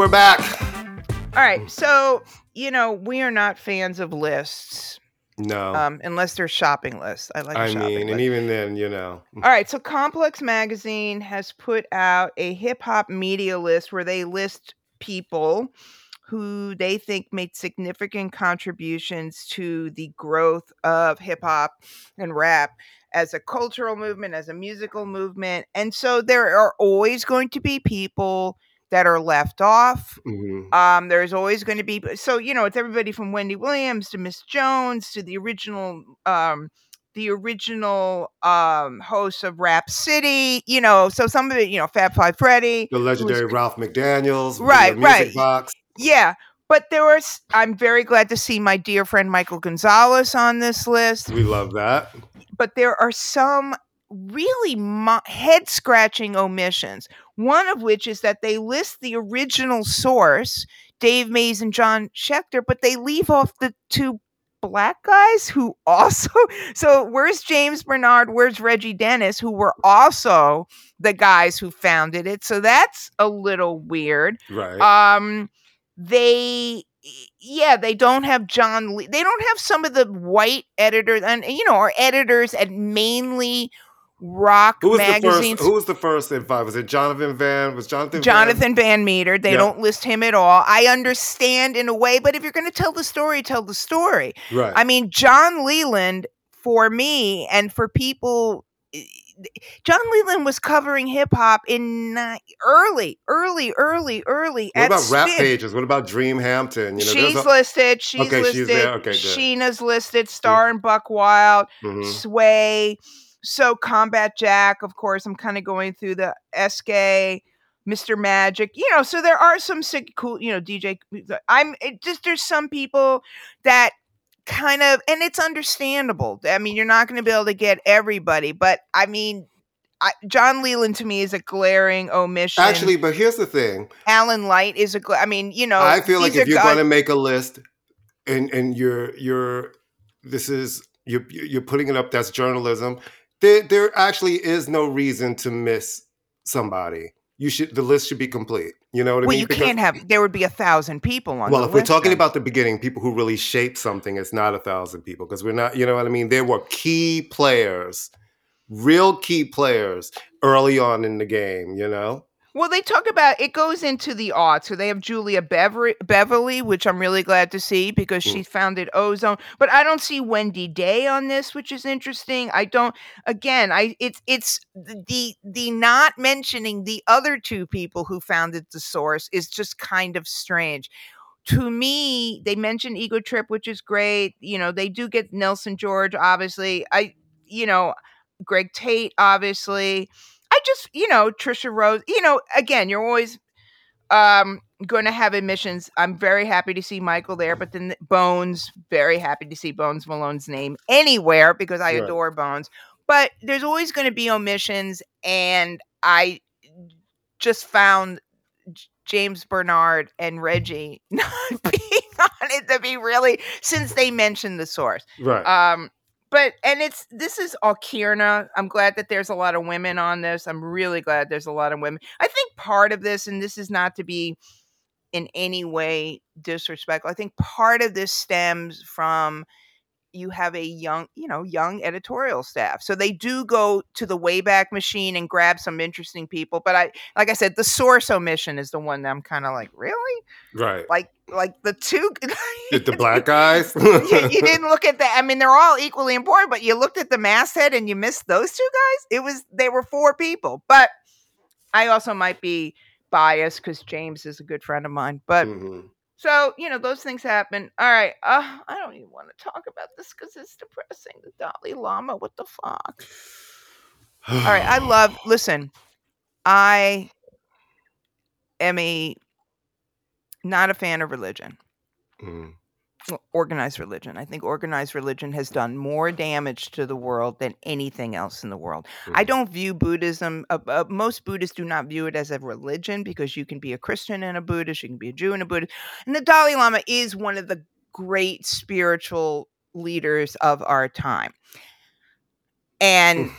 we're back. All right. So, you know, we are not fans of lists No. um, unless they're shopping lists. I like I shopping mean, list. and even then, you know. All right, so Complex Magazine has put out a hip hop media list where they list people who they think made significant contributions to the growth of hip hop and rap as a cultural movement, as a musical movement. And so there are always going to be people that are left off. mhm. Um, there's always going to be so you know it's everybody from Wendy Williams to Miss Jones to the original um the original um host of Rap City, you know, so some of it, you know, Fab Five Freddy. The legendary Ralph McDaniels. Right, Music right. Box. Yeah. But there was I'm very glad to see my dear friend Michael Gonzalez on this list. We love that. but there are some really mo- head scratching omissions. One of which is that they list the original source, Dave Mays and Jon Shecter, but they leave off the two black guys who also. So where's James Bernard? Where's Reggie Dennis, who were also the guys who founded it? So that's a little weird Right. um they yeah, they don't have John Lee. They don't have some of the white editors, and you know, our editors at mainly rock Who was magazines. the first? Who was the first in five? Was it Jonathan Van? Was Jonathan? Jonathan Van Meter. They Yeah. don't list him at all. I understand in a way, but if you're going to tell the story, tell the story. Right. I mean, John Leland for me and for people. eh, John Leland was covering hip hop in ni- early, early, early, early. what at about rap Spin. pages? What about Dream Hampton? You know, she's a- listed. She's Okay, she's listed. there. Okay. Sheena's listed. Star and Buck Wild. Mhm. Sway. So Combat Jack, of course. I'm kind of going through the SK, Mr. Magic. You know, so there are some sick, cool. You know, DJ. I'm it just there's some people that kind of, and it's understandable. I mean, you're not going to be able to get everybody, but I mean. I, John Leland to me is a glaring omission. Actually, but here's the thing. Alan Light is a. gla- I mean, you know, I feel like if you're going to make a list, and and you're you're this is you're you're putting it up. That's journalism. There there actually is no reason to miss somebody. You should the list should be complete. You know what I mean? well, you Because- can't have. There would be a thousand people on. Well, if we're talking then. about the beginning, people who really shaped something, it's not a thousand people because we're not. You know what I mean? There were key players, real key players early on in the game. You know. Well, they talk about it goes into the aughts. So they have Julia Bever- Beverly, which I'm really glad to see because Mm. she founded Ozone. But I don't see Wendy Day on this, which is interesting. I don't. Again, I it's it's the the not mentioning the other two people who founded the source is just kind of strange. To me, they mention Ego Trip, which is great. You know, they do get Nelson George, obviously. I, you know, Greg Tate, obviously. Just, you know, Tricia Rose, you know, again, you're always um going to have admissions. I'm very happy to see Michael there, but then Bones, very happy to see Bones Malone's name anywhere because I Right. adore Bones. But there's always going to be omissions and I just found James Bernard and Reggie not being on it to be really since they mentioned the source. Right. Um, but and it's this is Alkirna. I'm glad that there's a lot of women on this. I'm really glad there's a lot of women. I think part of this, and this is not to be in any way disrespectful. I think part of this stems from you have a young, you know, young editorial staff. So they do go to the Wayback Machine and grab some interesting people. But I, like I said, the source omission is the one that I'm kind of like, really, right. like, like the two. the, black guys. you, you didn't look at that. I mean, they're all equally important, but you looked at the masthead and you missed those two guys. It was they were four people, but I also might be biased because James is a good friend of mine. But Mhm. So you know, those things happen. All right, uh, I don't even want to talk about this because it's depressing. The Dalai Lama, what the fuck? All right, I love. Listen, I am a not a fan of religion Mhm. Organized religion. I think organized religion has done more damage to the world than anything else in the world. I Mhm. don't view Buddhism, uh, uh, most Buddhists do not view it as a religion because you can be a Christian and a Buddhist, you can be a Jew and a Buddhist. And the Dalai Lama is one of the great spiritual leaders of our time. And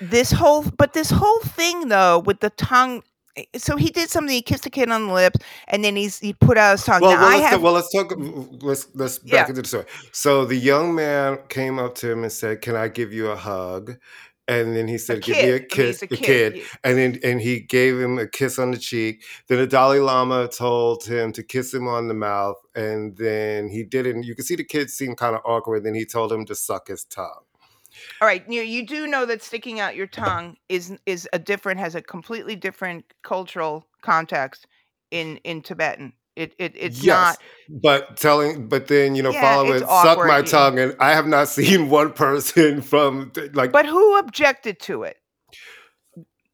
this whole, but this whole thing though, with the tongue, Eh, so he did something. He kissed a kid on the lips, and then he's he put out his tongue. Well, now well, let's have, talk, well, let's talk. Let's let's back Yeah. into the story. So the young man came up to him and said, "Can I give you a hug?" And then he said. "Give me a kiss." a a kid. kid. And then and he gave him a kiss on the cheek. Then the Dalai Lama told him to kiss him on the mouth, and then he didn't. You can see the kid seemed kind of awkward. Then he told him to suck his tongue. All right, you you do know that sticking out your tongue is is a different has a completely different cultural context in in Tibetan. It it it's yes, not but telling, but then you know, Yeah, follow it. Suck my tongue, and I have not seen one person from like but who objected to it?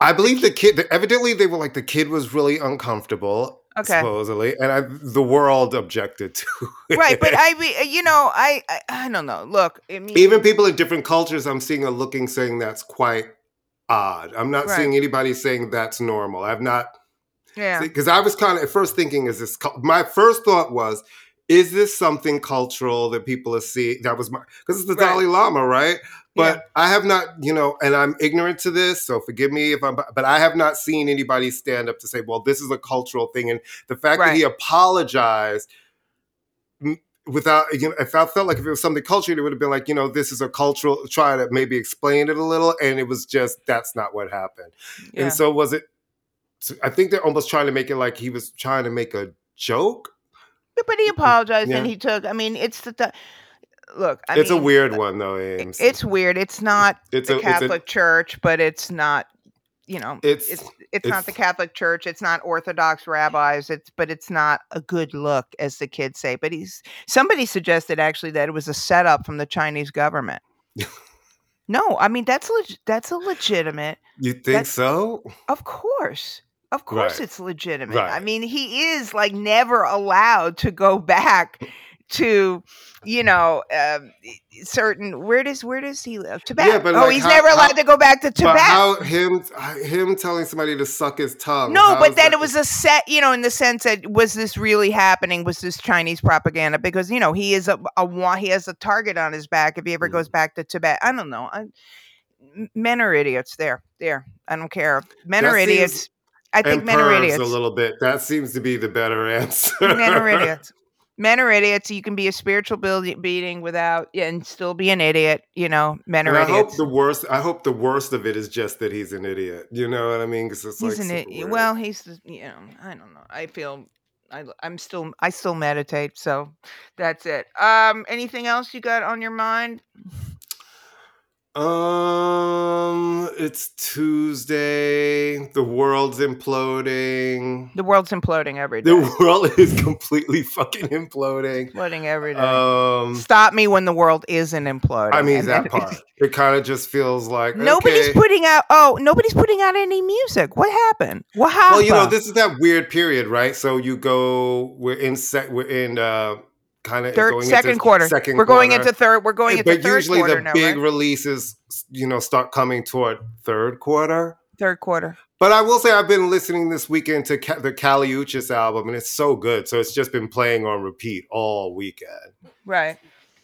I believe the kid. Evidently, they were like the kid was really uncomfortable. Okay. Supposedly, and I, the world objected to it. Right, but I mean, uh, you know, I, I I don't know. Look, I mean even people in different cultures, I'm seeing are looking saying that's quite odd. I'm not Right. seeing anybody saying that's normal. I've not yeah. because I was kind of at first thinking, is this? My first thought was, is this something cultural that people are seeing? That was my because it's the Right. Dalai Lama, right? But Yeah. I have not, you know, and I'm ignorant to this, so forgive me if I'm. But I have not seen anybody stand up to say, "Well, this is a cultural thing," and the fact that he apologized without you know, if I felt like if it was something cultural, it would have been like, you know, this is a cultural try to maybe explain it a little, and it was just that's not what happened. Yeah. And so was it? I think they're almost trying to make it like he was trying to make a joke. but he apologized and he took. I mean, it's the. the look, I it's a weird uh, one though, Ames. It's weird. It's not It's the a- it's a- Catholic Church, but it's not. You know, It's- it's it's, not the Catholic Church. It's not Orthodox rabbis. It's but it's not a good look, as the kids say. But he's somebody suggested actually that it was a setup from the Chinese government. no, I mean that's leg- that's a legitimate. you think so? Of course. Of course Right. it's legitimate. I mean, he is like never allowed to go back to, you know, um, certain where does where does he live? Tibet. but, oh, like, he's how- never allowed how- to go back to Tibet. How him him telling somebody to suck his tongue? no, but then that- it was a set, you know, in the sense that was this really happening? Was this Chinese propaganda? Because you know he is a, a he has a target on his back if he ever Mm. goes back to Tibet. I don't know. I, men are idiots. There, there. I don't care. Men That are seems- idiots. I think men are idiots. a little bit. That seems to be the better answer. Men are idiots. Men are idiots. You can be a spiritual building beating without and still be an idiot. You know, men are And I hope the worst. I hope the worst of it is just that he's an idiot. You know what I mean? 'Cause it's he's like an Well, he's you know. I don't know. I feel. I, I'm still. I still meditate. So that's it. Um. Anything else you got on your mind? Um, it's Tuesday. The world's imploding. The world's imploding every day. The world is completely fucking imploding. Imploding every day. Um, Stop me when the world isn't imploding. I mean and that part. It kind of just feels like Nobody's okay. putting out. Oh, nobody's putting out any music. What happened? What happened? Well, you know, this is that weird period, right? So you go. We're in set. We're in uh, kind of third, second quarter. Second we're going quarter. into third. We're going into but third usually quarter the now, big right? releases, you know, start coming toward third quarter. third quarter. But I will say I've been listening this weekend to Ca- the Kali Uchis album, and it's so good. So it's just been playing on repeat all weekend. Right.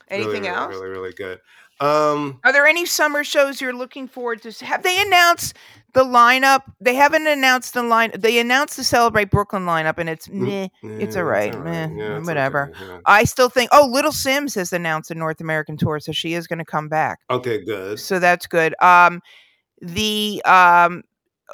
Anything really, else? Really, really good. Um, Are there any summer shows you're looking forward to? Have they announced the lineup? They haven't announced the line. They announced the Celebrate Brooklyn lineup, and it's meh. It's yeah, all right, all meh, Yeah, whatever. okay, yeah. I still think. Oh, Little Simz has announced a North American tour, so she is going to come back. Okay, good. So that's good. Um, the um,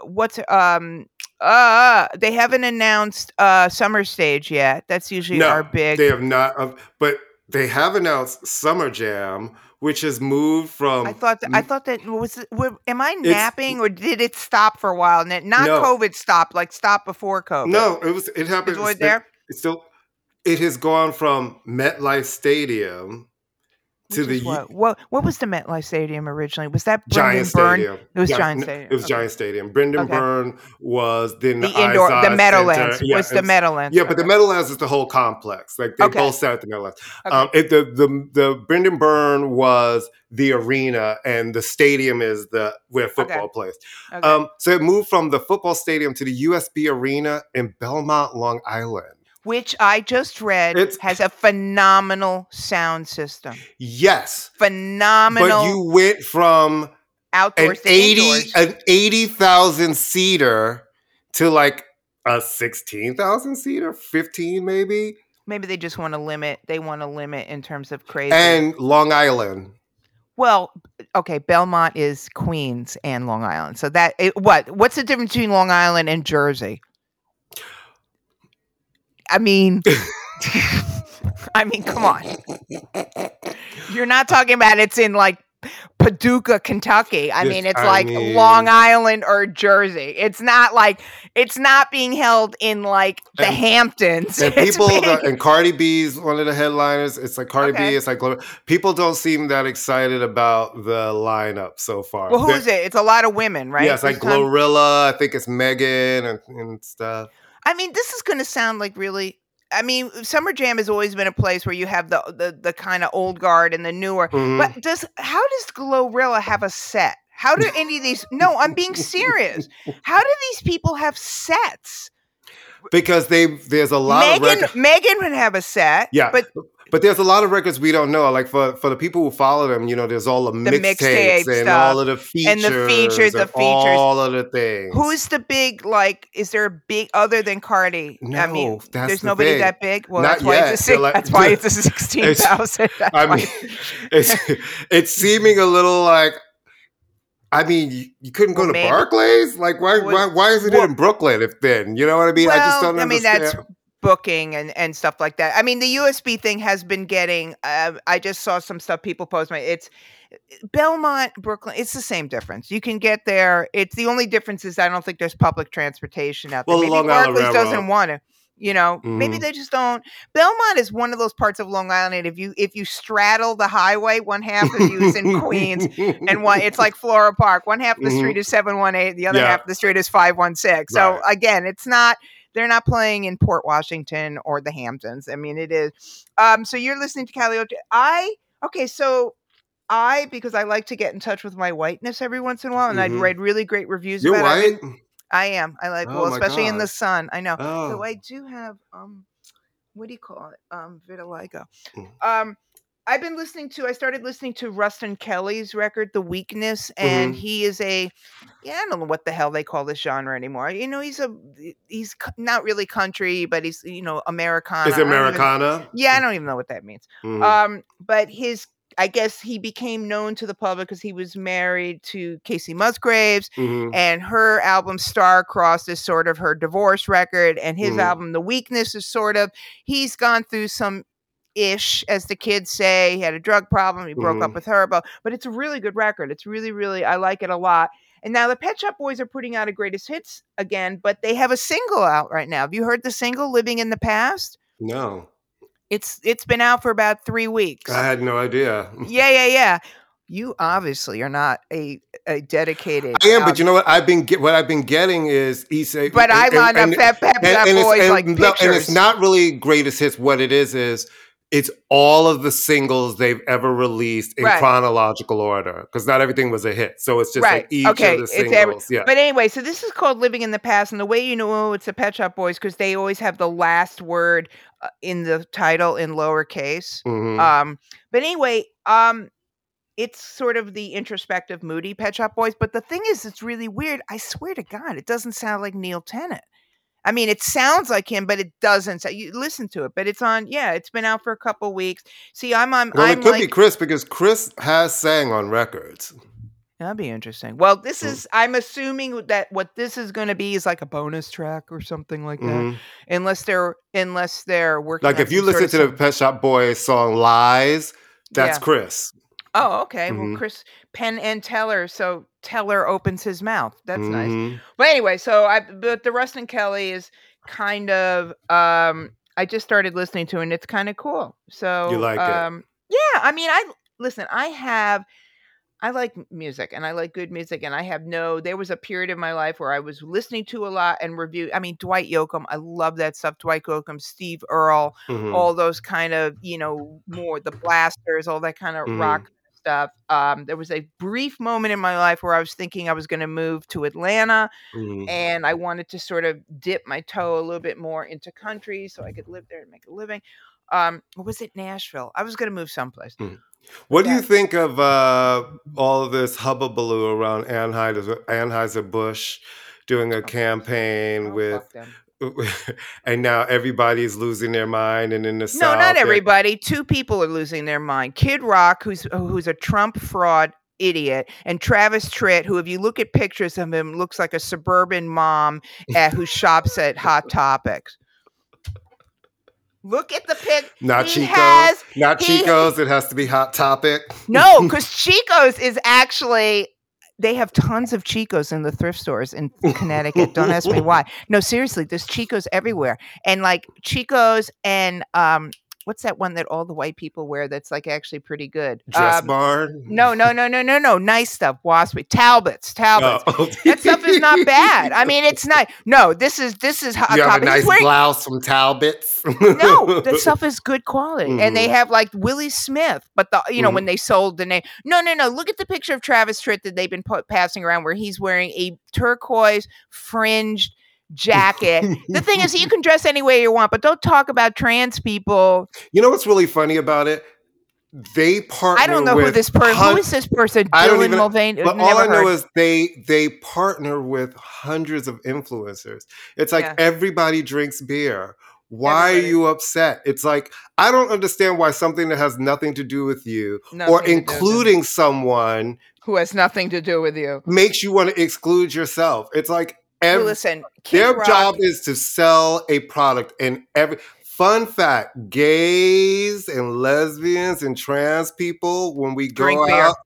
what's um. Uh, they haven't announced uh summer stage yet. That's usually No, our big. They have not, uh, but they have announced Summer Jam, which has moved from. I thought that, I thought that was am I napping or did it stop for a while? And it, not No. COVID stopped, like stopped before COVID. no, it was. It happened. It's- there? It's still. It has gone from MetLife Stadium to the what, what what was the MetLife Stadium originally? Was that Giant Brendan Byrne? Stadium. It was Yeah, Giant Stadium. It was Okay. Giant Stadium. Brendan Okay. Byrne was then The the, indoor, the Meadowlands. Yeah, was the Meadowlands. Yeah, but the. Meadowlands is the whole complex. Like they Okay. both sat at the Meadowlands. Okay. Um, it, the the the Brendan Byrne was the arena, and the stadium is the where football plays. Okay. Um, so it moved from the football stadium to the UBS Arena in Belmont, Long Island. Which I just read It's- has a phenomenal sound system. Yes, Phenomenal but you went from outdoors an to eighty indoors. an eighty thousand seater to like a sixteen thousand seater, fifteen maybe, Maybe they just want to limit. They want to limit in terms of crazy. and Long Island. Well, okay, Belmont is Queens and Long Island. So that it, what? What's the difference between Long Island and Jersey? I mean, I mean, come on. You're not talking about it's in like Paducah, Kentucky. I mean, it's I like mean- Long Island or Jersey. It's not like it's not being held in like the And- Hamptons. And It's people, being- and Cardi B's one of the headliners. It's like Cardi Okay. B. It's like people don't seem that excited about the lineup so far. well, who There- is it? It's a lot of women, right? Yeah, it's like? Glorilla. I think it's Megan and, and stuff. I mean, this is going to sound like really. I mean, Summer Jam has always been a place where you have the the, the kind of old guard and the newer. Mhm. But does how does Glorilla have a set? How do any of these? No, I'm being serious. How do these people have sets? because they there's a lot of Megan records. Megan would have a set. Yeah, but but there's a lot of records we don't know. Like for for the people who follow them, you know, there's all the, mixtape mixtapes and all of the features and the features, the features. all of the things. who's the big like? Is there a big other than Cardi? I No, mean, that's there's the nobody thing. that big. Well, Not that's why yet. it's a six, like- that's why it's a sixteen thousand. I mean, it's it's seeming a little like. I mean, you, couldn't go Well, to maybe- Barclays. Like, why? Well, why? Why is it well- in Brooklyn? If then, you know what I mean? I just don't I mean, that's-. Booking and and stuff like that. I mean, the UBS thing has been getting. Uh, I just saw some stuff people post. My it's Belmont, Brooklyn. It's the same difference. You can get there. It's the only difference is I don't think there's public transportation out there. Well, Maybe Long Barclays doesn't want to. You know, maybe Mhm. they just don't. Belmont is one of those parts of Long Island. If you if you straddle the highway, one half of you is in Queens, and one it's like Floral Park. One half of the street is seven one eight, the other Mm-hmm. Yeah. half of the street is five one six. So Right. again, it's not they're not playing in Port Washington or the Hamptons. I mean, it is. Um, so you're listening to Calliope. I okay, so I because I like to get in touch with my whiteness every once in a while, and I'd Mhm. read really great reviews You're about it. white. I am. I like Oh well, especially in the sun. I know. Oh. So I do have um, what do you call it? Um, vitiligo. Mm. Um, I've been listening to. I started listening to Ruston Kelly's record, "The Weakness," and Mhm. he is a. Yeah, I don't know what the hell they call this genre anymore. You know, he's a he's not really country, but he's you know Americana. Is I even- Americana? yeah, I don't even know what that means. Mhm. Um, but his, I guess he became known to the public because he was married to Kacey Musgraves, Mhm. and her album Star Crossed is sort of her divorce record, and his Mhm. album The Weakness is sort of he's gone through some ish, as the kids say. He had a drug problem. He broke up Mhm. with her, but but it's a really good record. It's really, really I like it a lot. And now the Pet Shop Boys are putting out a greatest hits again, but they have a single out right now. Have you heard the single "Living in the Past"? No, It's it's been out for about three weeks. I had no idea. yeah, yeah, yeah. You obviously are not a a dedicated. I am, but you know what? I've been get, what I've been getting is he's a. But I'm on a Pep Pep Shop Boys and like no- pictures. and it's not really greatest hits. What it is is it's all of the singles they've ever released in Right. chronological order because not everything was a hit. So it's just Right. like each Okay, of the singles. every- yeah. But anyway, so this is called Living in the Past, and the way you know it's the Pet Shop Boys because they always have the last word uh, in the title in lowercase. Mhm. Um, but anyway, um, it's sort of the introspective, moody Pet Shop Boys. But the thing is, it's really weird. I swear to God, it doesn't sound like Neil Tennant. I mean, it sounds like him, but it doesn't. So you listen to it, but it's on. Yeah, it's been out for a couple weeks. See, I'm on. well, I'm it could like, be Chris because Chris has sang on records. That'd be interesting. Well, this Mm. is. I'm assuming that what this is going to be is like a bonus track or something like that. Mhm. Unless they're unless they're working. Like if you listen to the Pet Shop Boys song "Lies," that's Yeah. Chris. Oh, okay. Well, Mhm. Chris Penn and Teller. So Teller opens his mouth. That's nice. Mhm. But anyway, so I but the Ruston Kelly is kind of um I just started listening to it and it's kind of cool. So you like it? um yeah, I mean I listen, I have I like music and I like good music and I have no there was a period of my life where I was listening to a lot and review I mean Dwight Yoakam, I love that stuff. Dwight Yoakam, Steve Earle, Mhm. all those kind of, you know, more the blasters, all that kind of Mhm. rock stuff. Um, there was a brief moment in my life where I was thinking I was going to move to Atlanta Mhm. and I wanted to sort of dip my toe a little bit more into country so I could live there and make a living. Um, or was it Nashville? I was going to move someplace. What do you think of uh, all of this hubbubaloo around Anheuser Anheuser Busch doing a campaign Oh, with, fuck them. and now everybody's losing their mind, and in the No, South, not everybody. Two people are losing their mind. Kid Rock, who's who's a Trump fraud idiot, and Travis Tritt, who, if you look at pictures of him, looks like a suburban mom at, who shops at Hot Topics. Look at the pic. Not he Chico's, has- not he- Chico's. It has to be Hot Topic. No, because Chico's is actually they have tons of Chicos in the thrift stores in Connecticut. Don't ask me why. No, seriously, there's Chicos everywhere. And like Chicos and um what's that one that all the white people wear that's like actually pretty good? Dress Um, barn. no, no, no, no, no, no. Nice stuff. Waspy. Talbots. Talbots. Oh. That stuff is not bad. I mean, it's not. No, this is this is hot you have a nice wearing- blouse from Talbot's. no, that stuff is good quality, and they Mhm. have like Willi Smith. But the you know Mhm. when they sold the name, no, no, no. Look at the picture of Travis Tritt that they've been po- passing around, where he's wearing a turquoise fringed jacket. the thing is, you can dress any way you want, but don't talk about trans people. You know what's really funny about it? They partner. I don't know who this person. hun- Who is this person? I don't Dylan even- Mulvaney. But all I know is they they partner with hundreds of influencers. It's like Yeah. everybody drinks beer. Why Everybody. are you upset? It's like I don't understand why something that has nothing to do with you Nothing or to do with them. including someone who has nothing to do with you. makes you want to exclude yourself. It's like Well, every, listen, Kid their Rock- job is to sell a product and every fun fact gays and lesbians and trans people when we go beer. out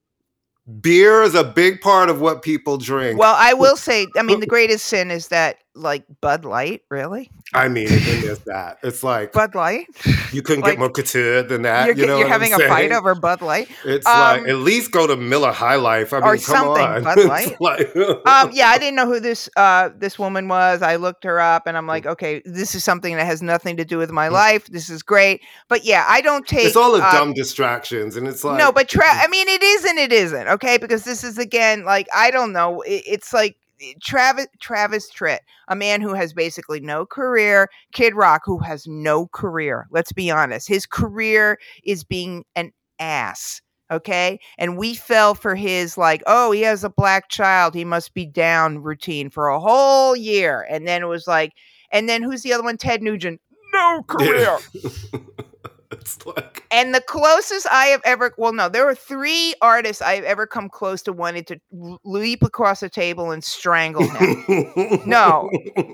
beer is a big part of what people drink Well, I will say, I mean, the greatest sin is that, like, Bud Light, really? i mean it is that it's like Bud Light? you couldn't like, get more couture than that You're, you know you're what I'm having a fight over Bud Light? it's um, like at least go to miller high life i mean or come something, on Bud Light. like- um, yeah, I didn't know who this uh this woman was. I looked her up, and I'm like, okay, this is something that has nothing to do with my life. This is great, but yeah, I don't take. Mm. it's all the uh, dumb distractions and it's like no, but tra- I mean, it is and it isn't. Okay, because this is again like I don't know. It, it's like Eh, Travis Travis Tritt, a man who has basically no career. Kid Rock, who has no career. Let's be honest. His career is being an ass. Okay. And we fell for his, like, oh, he has a black child. He must be down routine for a whole year. And then it was like, and then who's the other one? Ted Nugent. No career. it's like And the closest I have ever, well, no, there were three artists I have ever come close to wanting to leap across a table and strangle him. No.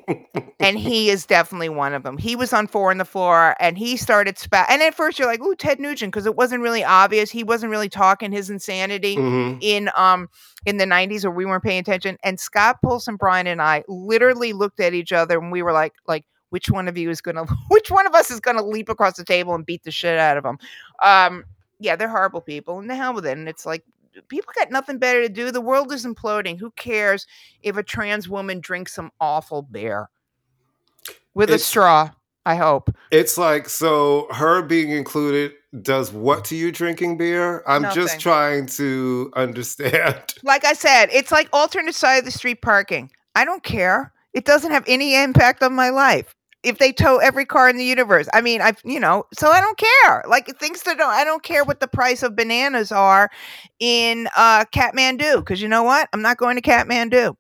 and he is definitely one of them. He was on Four on the Floor and he started spat. And at first you're like, ooh, Ted Nugent, because it wasn't really obvious. He wasn't really talking his insanity Mhm. in um in the 90s where we weren't paying attention. And Scott Polson, Brian, and I literally looked at each other and we were like, like, which one of you is gonna which one of us is gonna leap across the table and beat the shit out of them Um, yeah, they're horrible people, and the hell with it. And it's like people got nothing better to do. The world is imploding. Who cares if a trans woman drinks some awful beer with a straw? I hope. It's like so her being included does what to you drinking beer? I'm Nothing. just trying to understand. Like I said, it's like alternate side of the street parking. I don't care. It doesn't have any impact on my life. If they tow every car in the universe, I mean, I've you know, so I don't care. Like things that don't, I don't care what the price of bananas are in uh Kathmandu, because you know what? I'm not going to Kathmandu.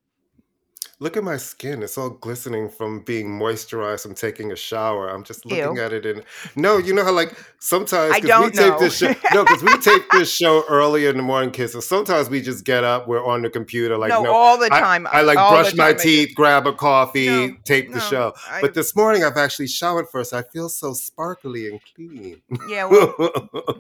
Look at my skin. It's all glistening from being moisturized from taking a shower. I'm just looking Ew. at it and no, you know how like sometimes I don't we tape this know. show no, because we tape this show early in the morning, kids. So sometimes we just get up, we're on the computer, like no, no, all the time. I, like all brush my I teeth, grab a coffee, No, tape the show. I- But this morning I've actually showered first. I feel so sparkly and clean. yeah, well,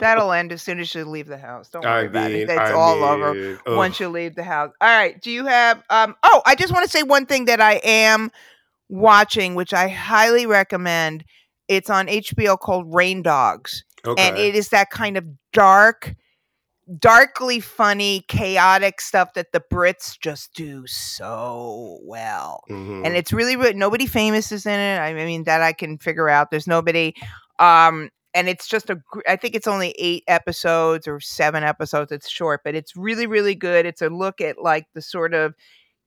that'll end as soon as you leave the house. Don't worry I about it. mean, It's I all over. mean, ugh. once you leave the house. All right. Do you have um oh, I just want to say one thing that I am watching which I highly recommend. It's on HBO called Rain Dogs. okay. And it is that kind of dark darkly funny, chaotic stuff that the Brits just do so well Mhm. and it's really, really nobody famous is in it. I mean that I can figure out. There's nobody, um, and it's just a i think it's only eight episodes or seven episodes. It's short, but it's really, really good. It's a look at like the sort of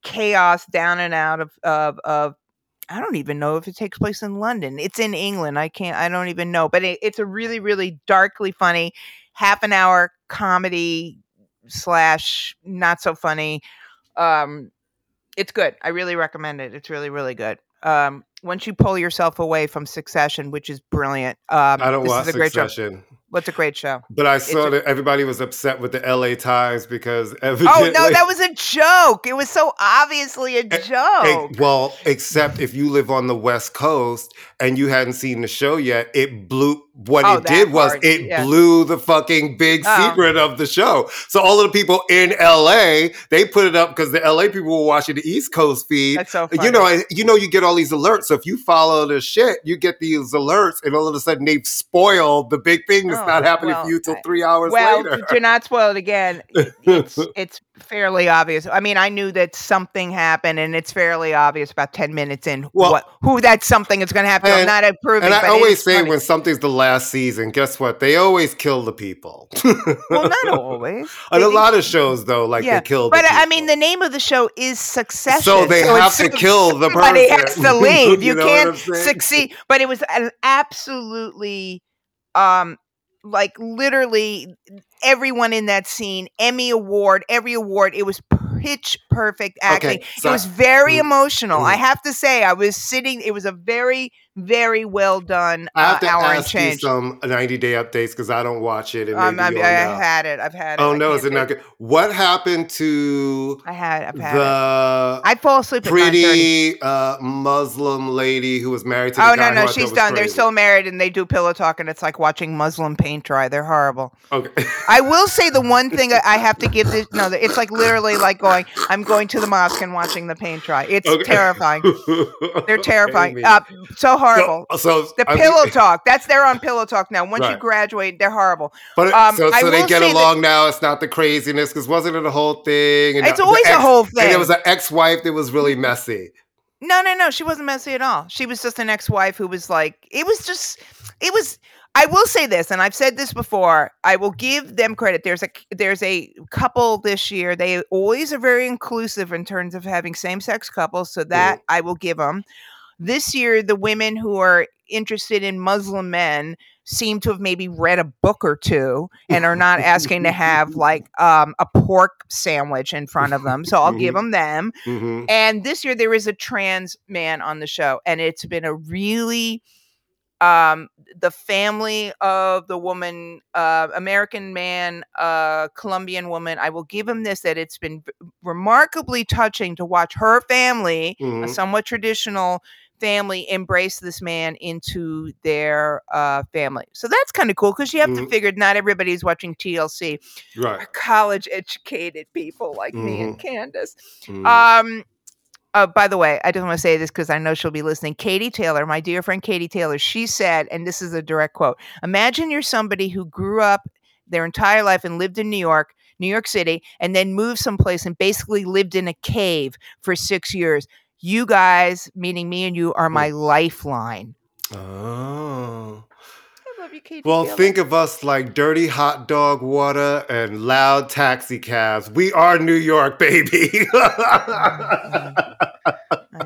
chaos down and out of of of. I don't even know if it takes place in London. It's in England. I can't. I don't even know. But it, it's a really, really darkly funny, half an hour comedy slash not so funny. Um, it's good. I really recommend it. It's really, really good. Um, once you pull yourself away from Succession, which is brilliant. Um, I don't this watch is a great show. What's a great show? But I saw a- that everybody was upset with the LA Times because evidently. Oh no, that was a joke. It was so obviously a Eh, joke. well, except if you live on the West Coast and you hadn't seen the show yet, it blew. What Oh, it did was part, it yeah. blew the fucking big Oh. secret of the show. So all of the people in LA, they put it up because the LA people were watching the East Coast feed. That's so You know. You know, you get all these alerts. So if you follow the shit, you get these alerts, and all of a sudden they've spoiled the big thing that's Oh, not happening well, for you till three hours well, later. to, to not spoil it again, it's it's fairly obvious. I mean, I knew that something happened, and it's fairly obvious about ten minutes in Well- what who that something is going to happen. I'm not approving. and I always say funny. when something's the last season, guess what? They always kill the people. well, not always. On a lot of shows, though, like yeah, they kill. but the I mean, the name of the show is Succession, So they have to kill the somebody has person. to leave. You You, know can't succeed. But it was an absolutely, um, like literally everyone in that scene, Emmy award, every award. It was pitch perfect acting. so it was very mm, emotional. I mm. have to say, I was sitting. It was a very, very well done I have uh, to ask you change. some 90 day updates because I don't watch it. And Um, I, you'll I know. had it. I've had it. Oh I no, is it not good? What happened to I had. I've had it. the I fall asleep pretty uh, Muslim lady who was married to the Oh no, no, she's done. They're still married and they do pillow talk, and it's like watching Muslim paint dry. They're horrible. okay. I will say the one thing I have to give this. No, it's like literally like going. I'm going to the mosque and watching the paint dry. It's Okay. terrifying. They're terrifying. Uh, so horrible. So, so the I mean- pillow talk. That's they're on pillow talk now. Once you graduate, they're horrible. But Um, so, so they get say that- along now. It's not the craziness because wasn't it a whole thing? And It's always a ex- whole And thing. there was an ex-wife that was really messy. No, no, no. She wasn't messy at all. She was just an ex-wife who was like, it was just, it was. I will say this, and I've said this before. I will give them credit. There's a there's a couple this year. They always are very inclusive in terms of having same-sex couples, so that I will give them. This year, the women who are interested in Muslim men seem to have maybe read a book or two and are not asking to have like um, a pork sandwich in front of them. So I'll give them them. hmm And this year there is a trans man on the show, and it's been a really um the family of the woman uh american man uh colombian woman i will give him this that it's been remarkably touching to watch her family a Mhm. somewhat traditional family embrace this man into their uh family so that's kind of cool because you have to Mhm. figure not everybody's watching tlc Right. college educated people like me and candace Mhm. um. Uh, by the way, I just want to say this because I know she'll be listening. Katie Taylor, my dear friend Katie Taylor, she said, and this is a direct quote Imagine you're somebody who grew up their entire life and lived in New York, New York City, and then moved someplace and basically lived in a cave for six years. You guys, meaning me and you, are my lifeline. Oh. I love you, Katie. Well, Taylor. think of us like dirty hot dog water and loud taxi cabs. We are New York, baby. I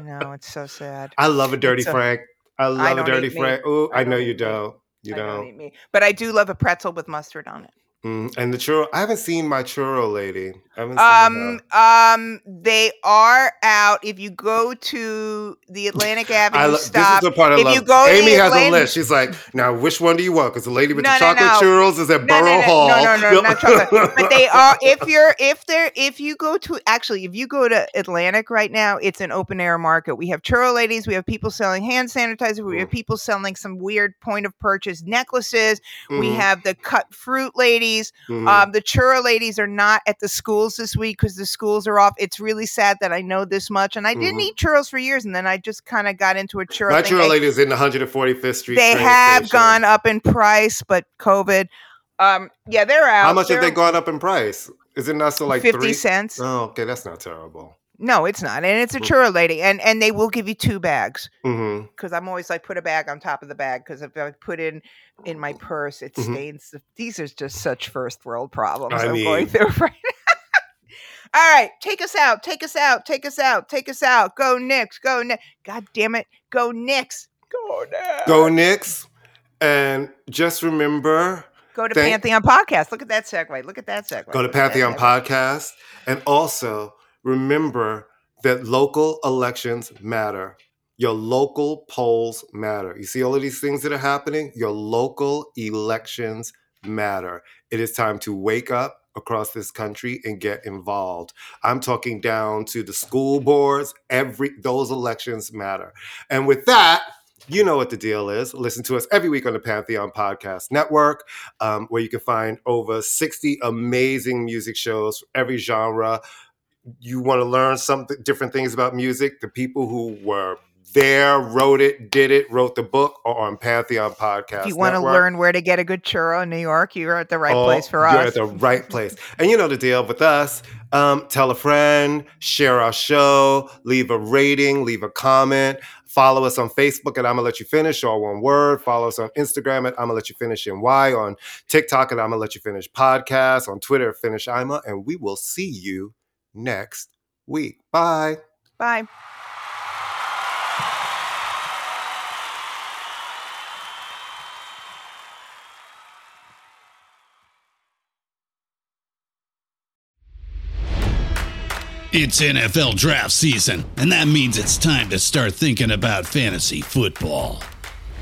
know it's so sad. I love a dirty It's a- Frank. I love a dirty. Frank. Oh, I I know you don't. You don't don't. eat meat, but I do love a pretzel with mustard on it. Mm, and the churro. I haven't seen my churro lady. I haven't seen Um, um, they are out. If you go to the Atlantic her. I Avenue lo- this is stop, the part I if love. you go Amy has a list. She's like, now which one do you want? Because the lady with No, the no, chocolate no. churros is at Borough Hall. no, no, no, not chocolate. But they are. If you're, if they're, if you go to, actually, if you go to Atlantic right now, it's an open air market. We have churro ladies. We have people selling hand sanitizer. We have Mm. people selling some weird point of purchase necklaces. We Mhm, have the cut fruit ladies. mhm. Um, the churro ladies are not at the schools this week because the schools are off. It's really sad that I know this much, and I didn't Mhm. eat churros for years, and then I just kind of got into a churro. my churro is in the 145th Street. they have station. gone up in price, but COVID. Um, yeah, they're out. How much have they gone up in price? Is it not still like Fifty three? cents. Oh, okay, that's not terrible. No, it's not, and it's a Mm. churro lady, and and they will give you two bags because I'm always like put a bag on top of the bag because if I put in in my purse, it Mhm. stains. The, these are just such first world problems I I'm mean- going through right now. All right, take us out, take us out, take us out, take us out. Go Knicks, go Knicks. God damn it, go Knicks, go Knicks. Go Knicks, and just remember Go to Thank- Pantheon Podcast. Look at that segue. Look at that segue. go to Look at that Pantheon. Podcast, and also remember that local elections matter. Your local polls matter. You see all of these things that are happening? Your local elections matter. It is time to wake up across this country and get involved. I'm talking down to the school boards, every those elections matter. And with that, you know what the deal is. Listen to us every week on the Pantheon Podcast Network, um, where you can find over 60 amazing music shows, every genre. You want to learn something different things about music, the people who were there, wrote it, did it, wrote the book, or on Pantheon Podcast. If you want to learn where to get a good churro in New York, you're at the right Oh, place for us. You're at the right place. And you know the deal with us. Um, tell a friend, share our show, leave a rating, leave a comment. Follow us on Facebook at I'ma Let You Finish, all one word. Follow us on Instagram at I'ma Let You Finish NY, on TikTok at I'ma Let You Finish Podcast, on Twitter at Finish I'ma, and we will see you next week. Bye. Bye. It's NFL draft season, and that means it's time to start thinking about fantasy football.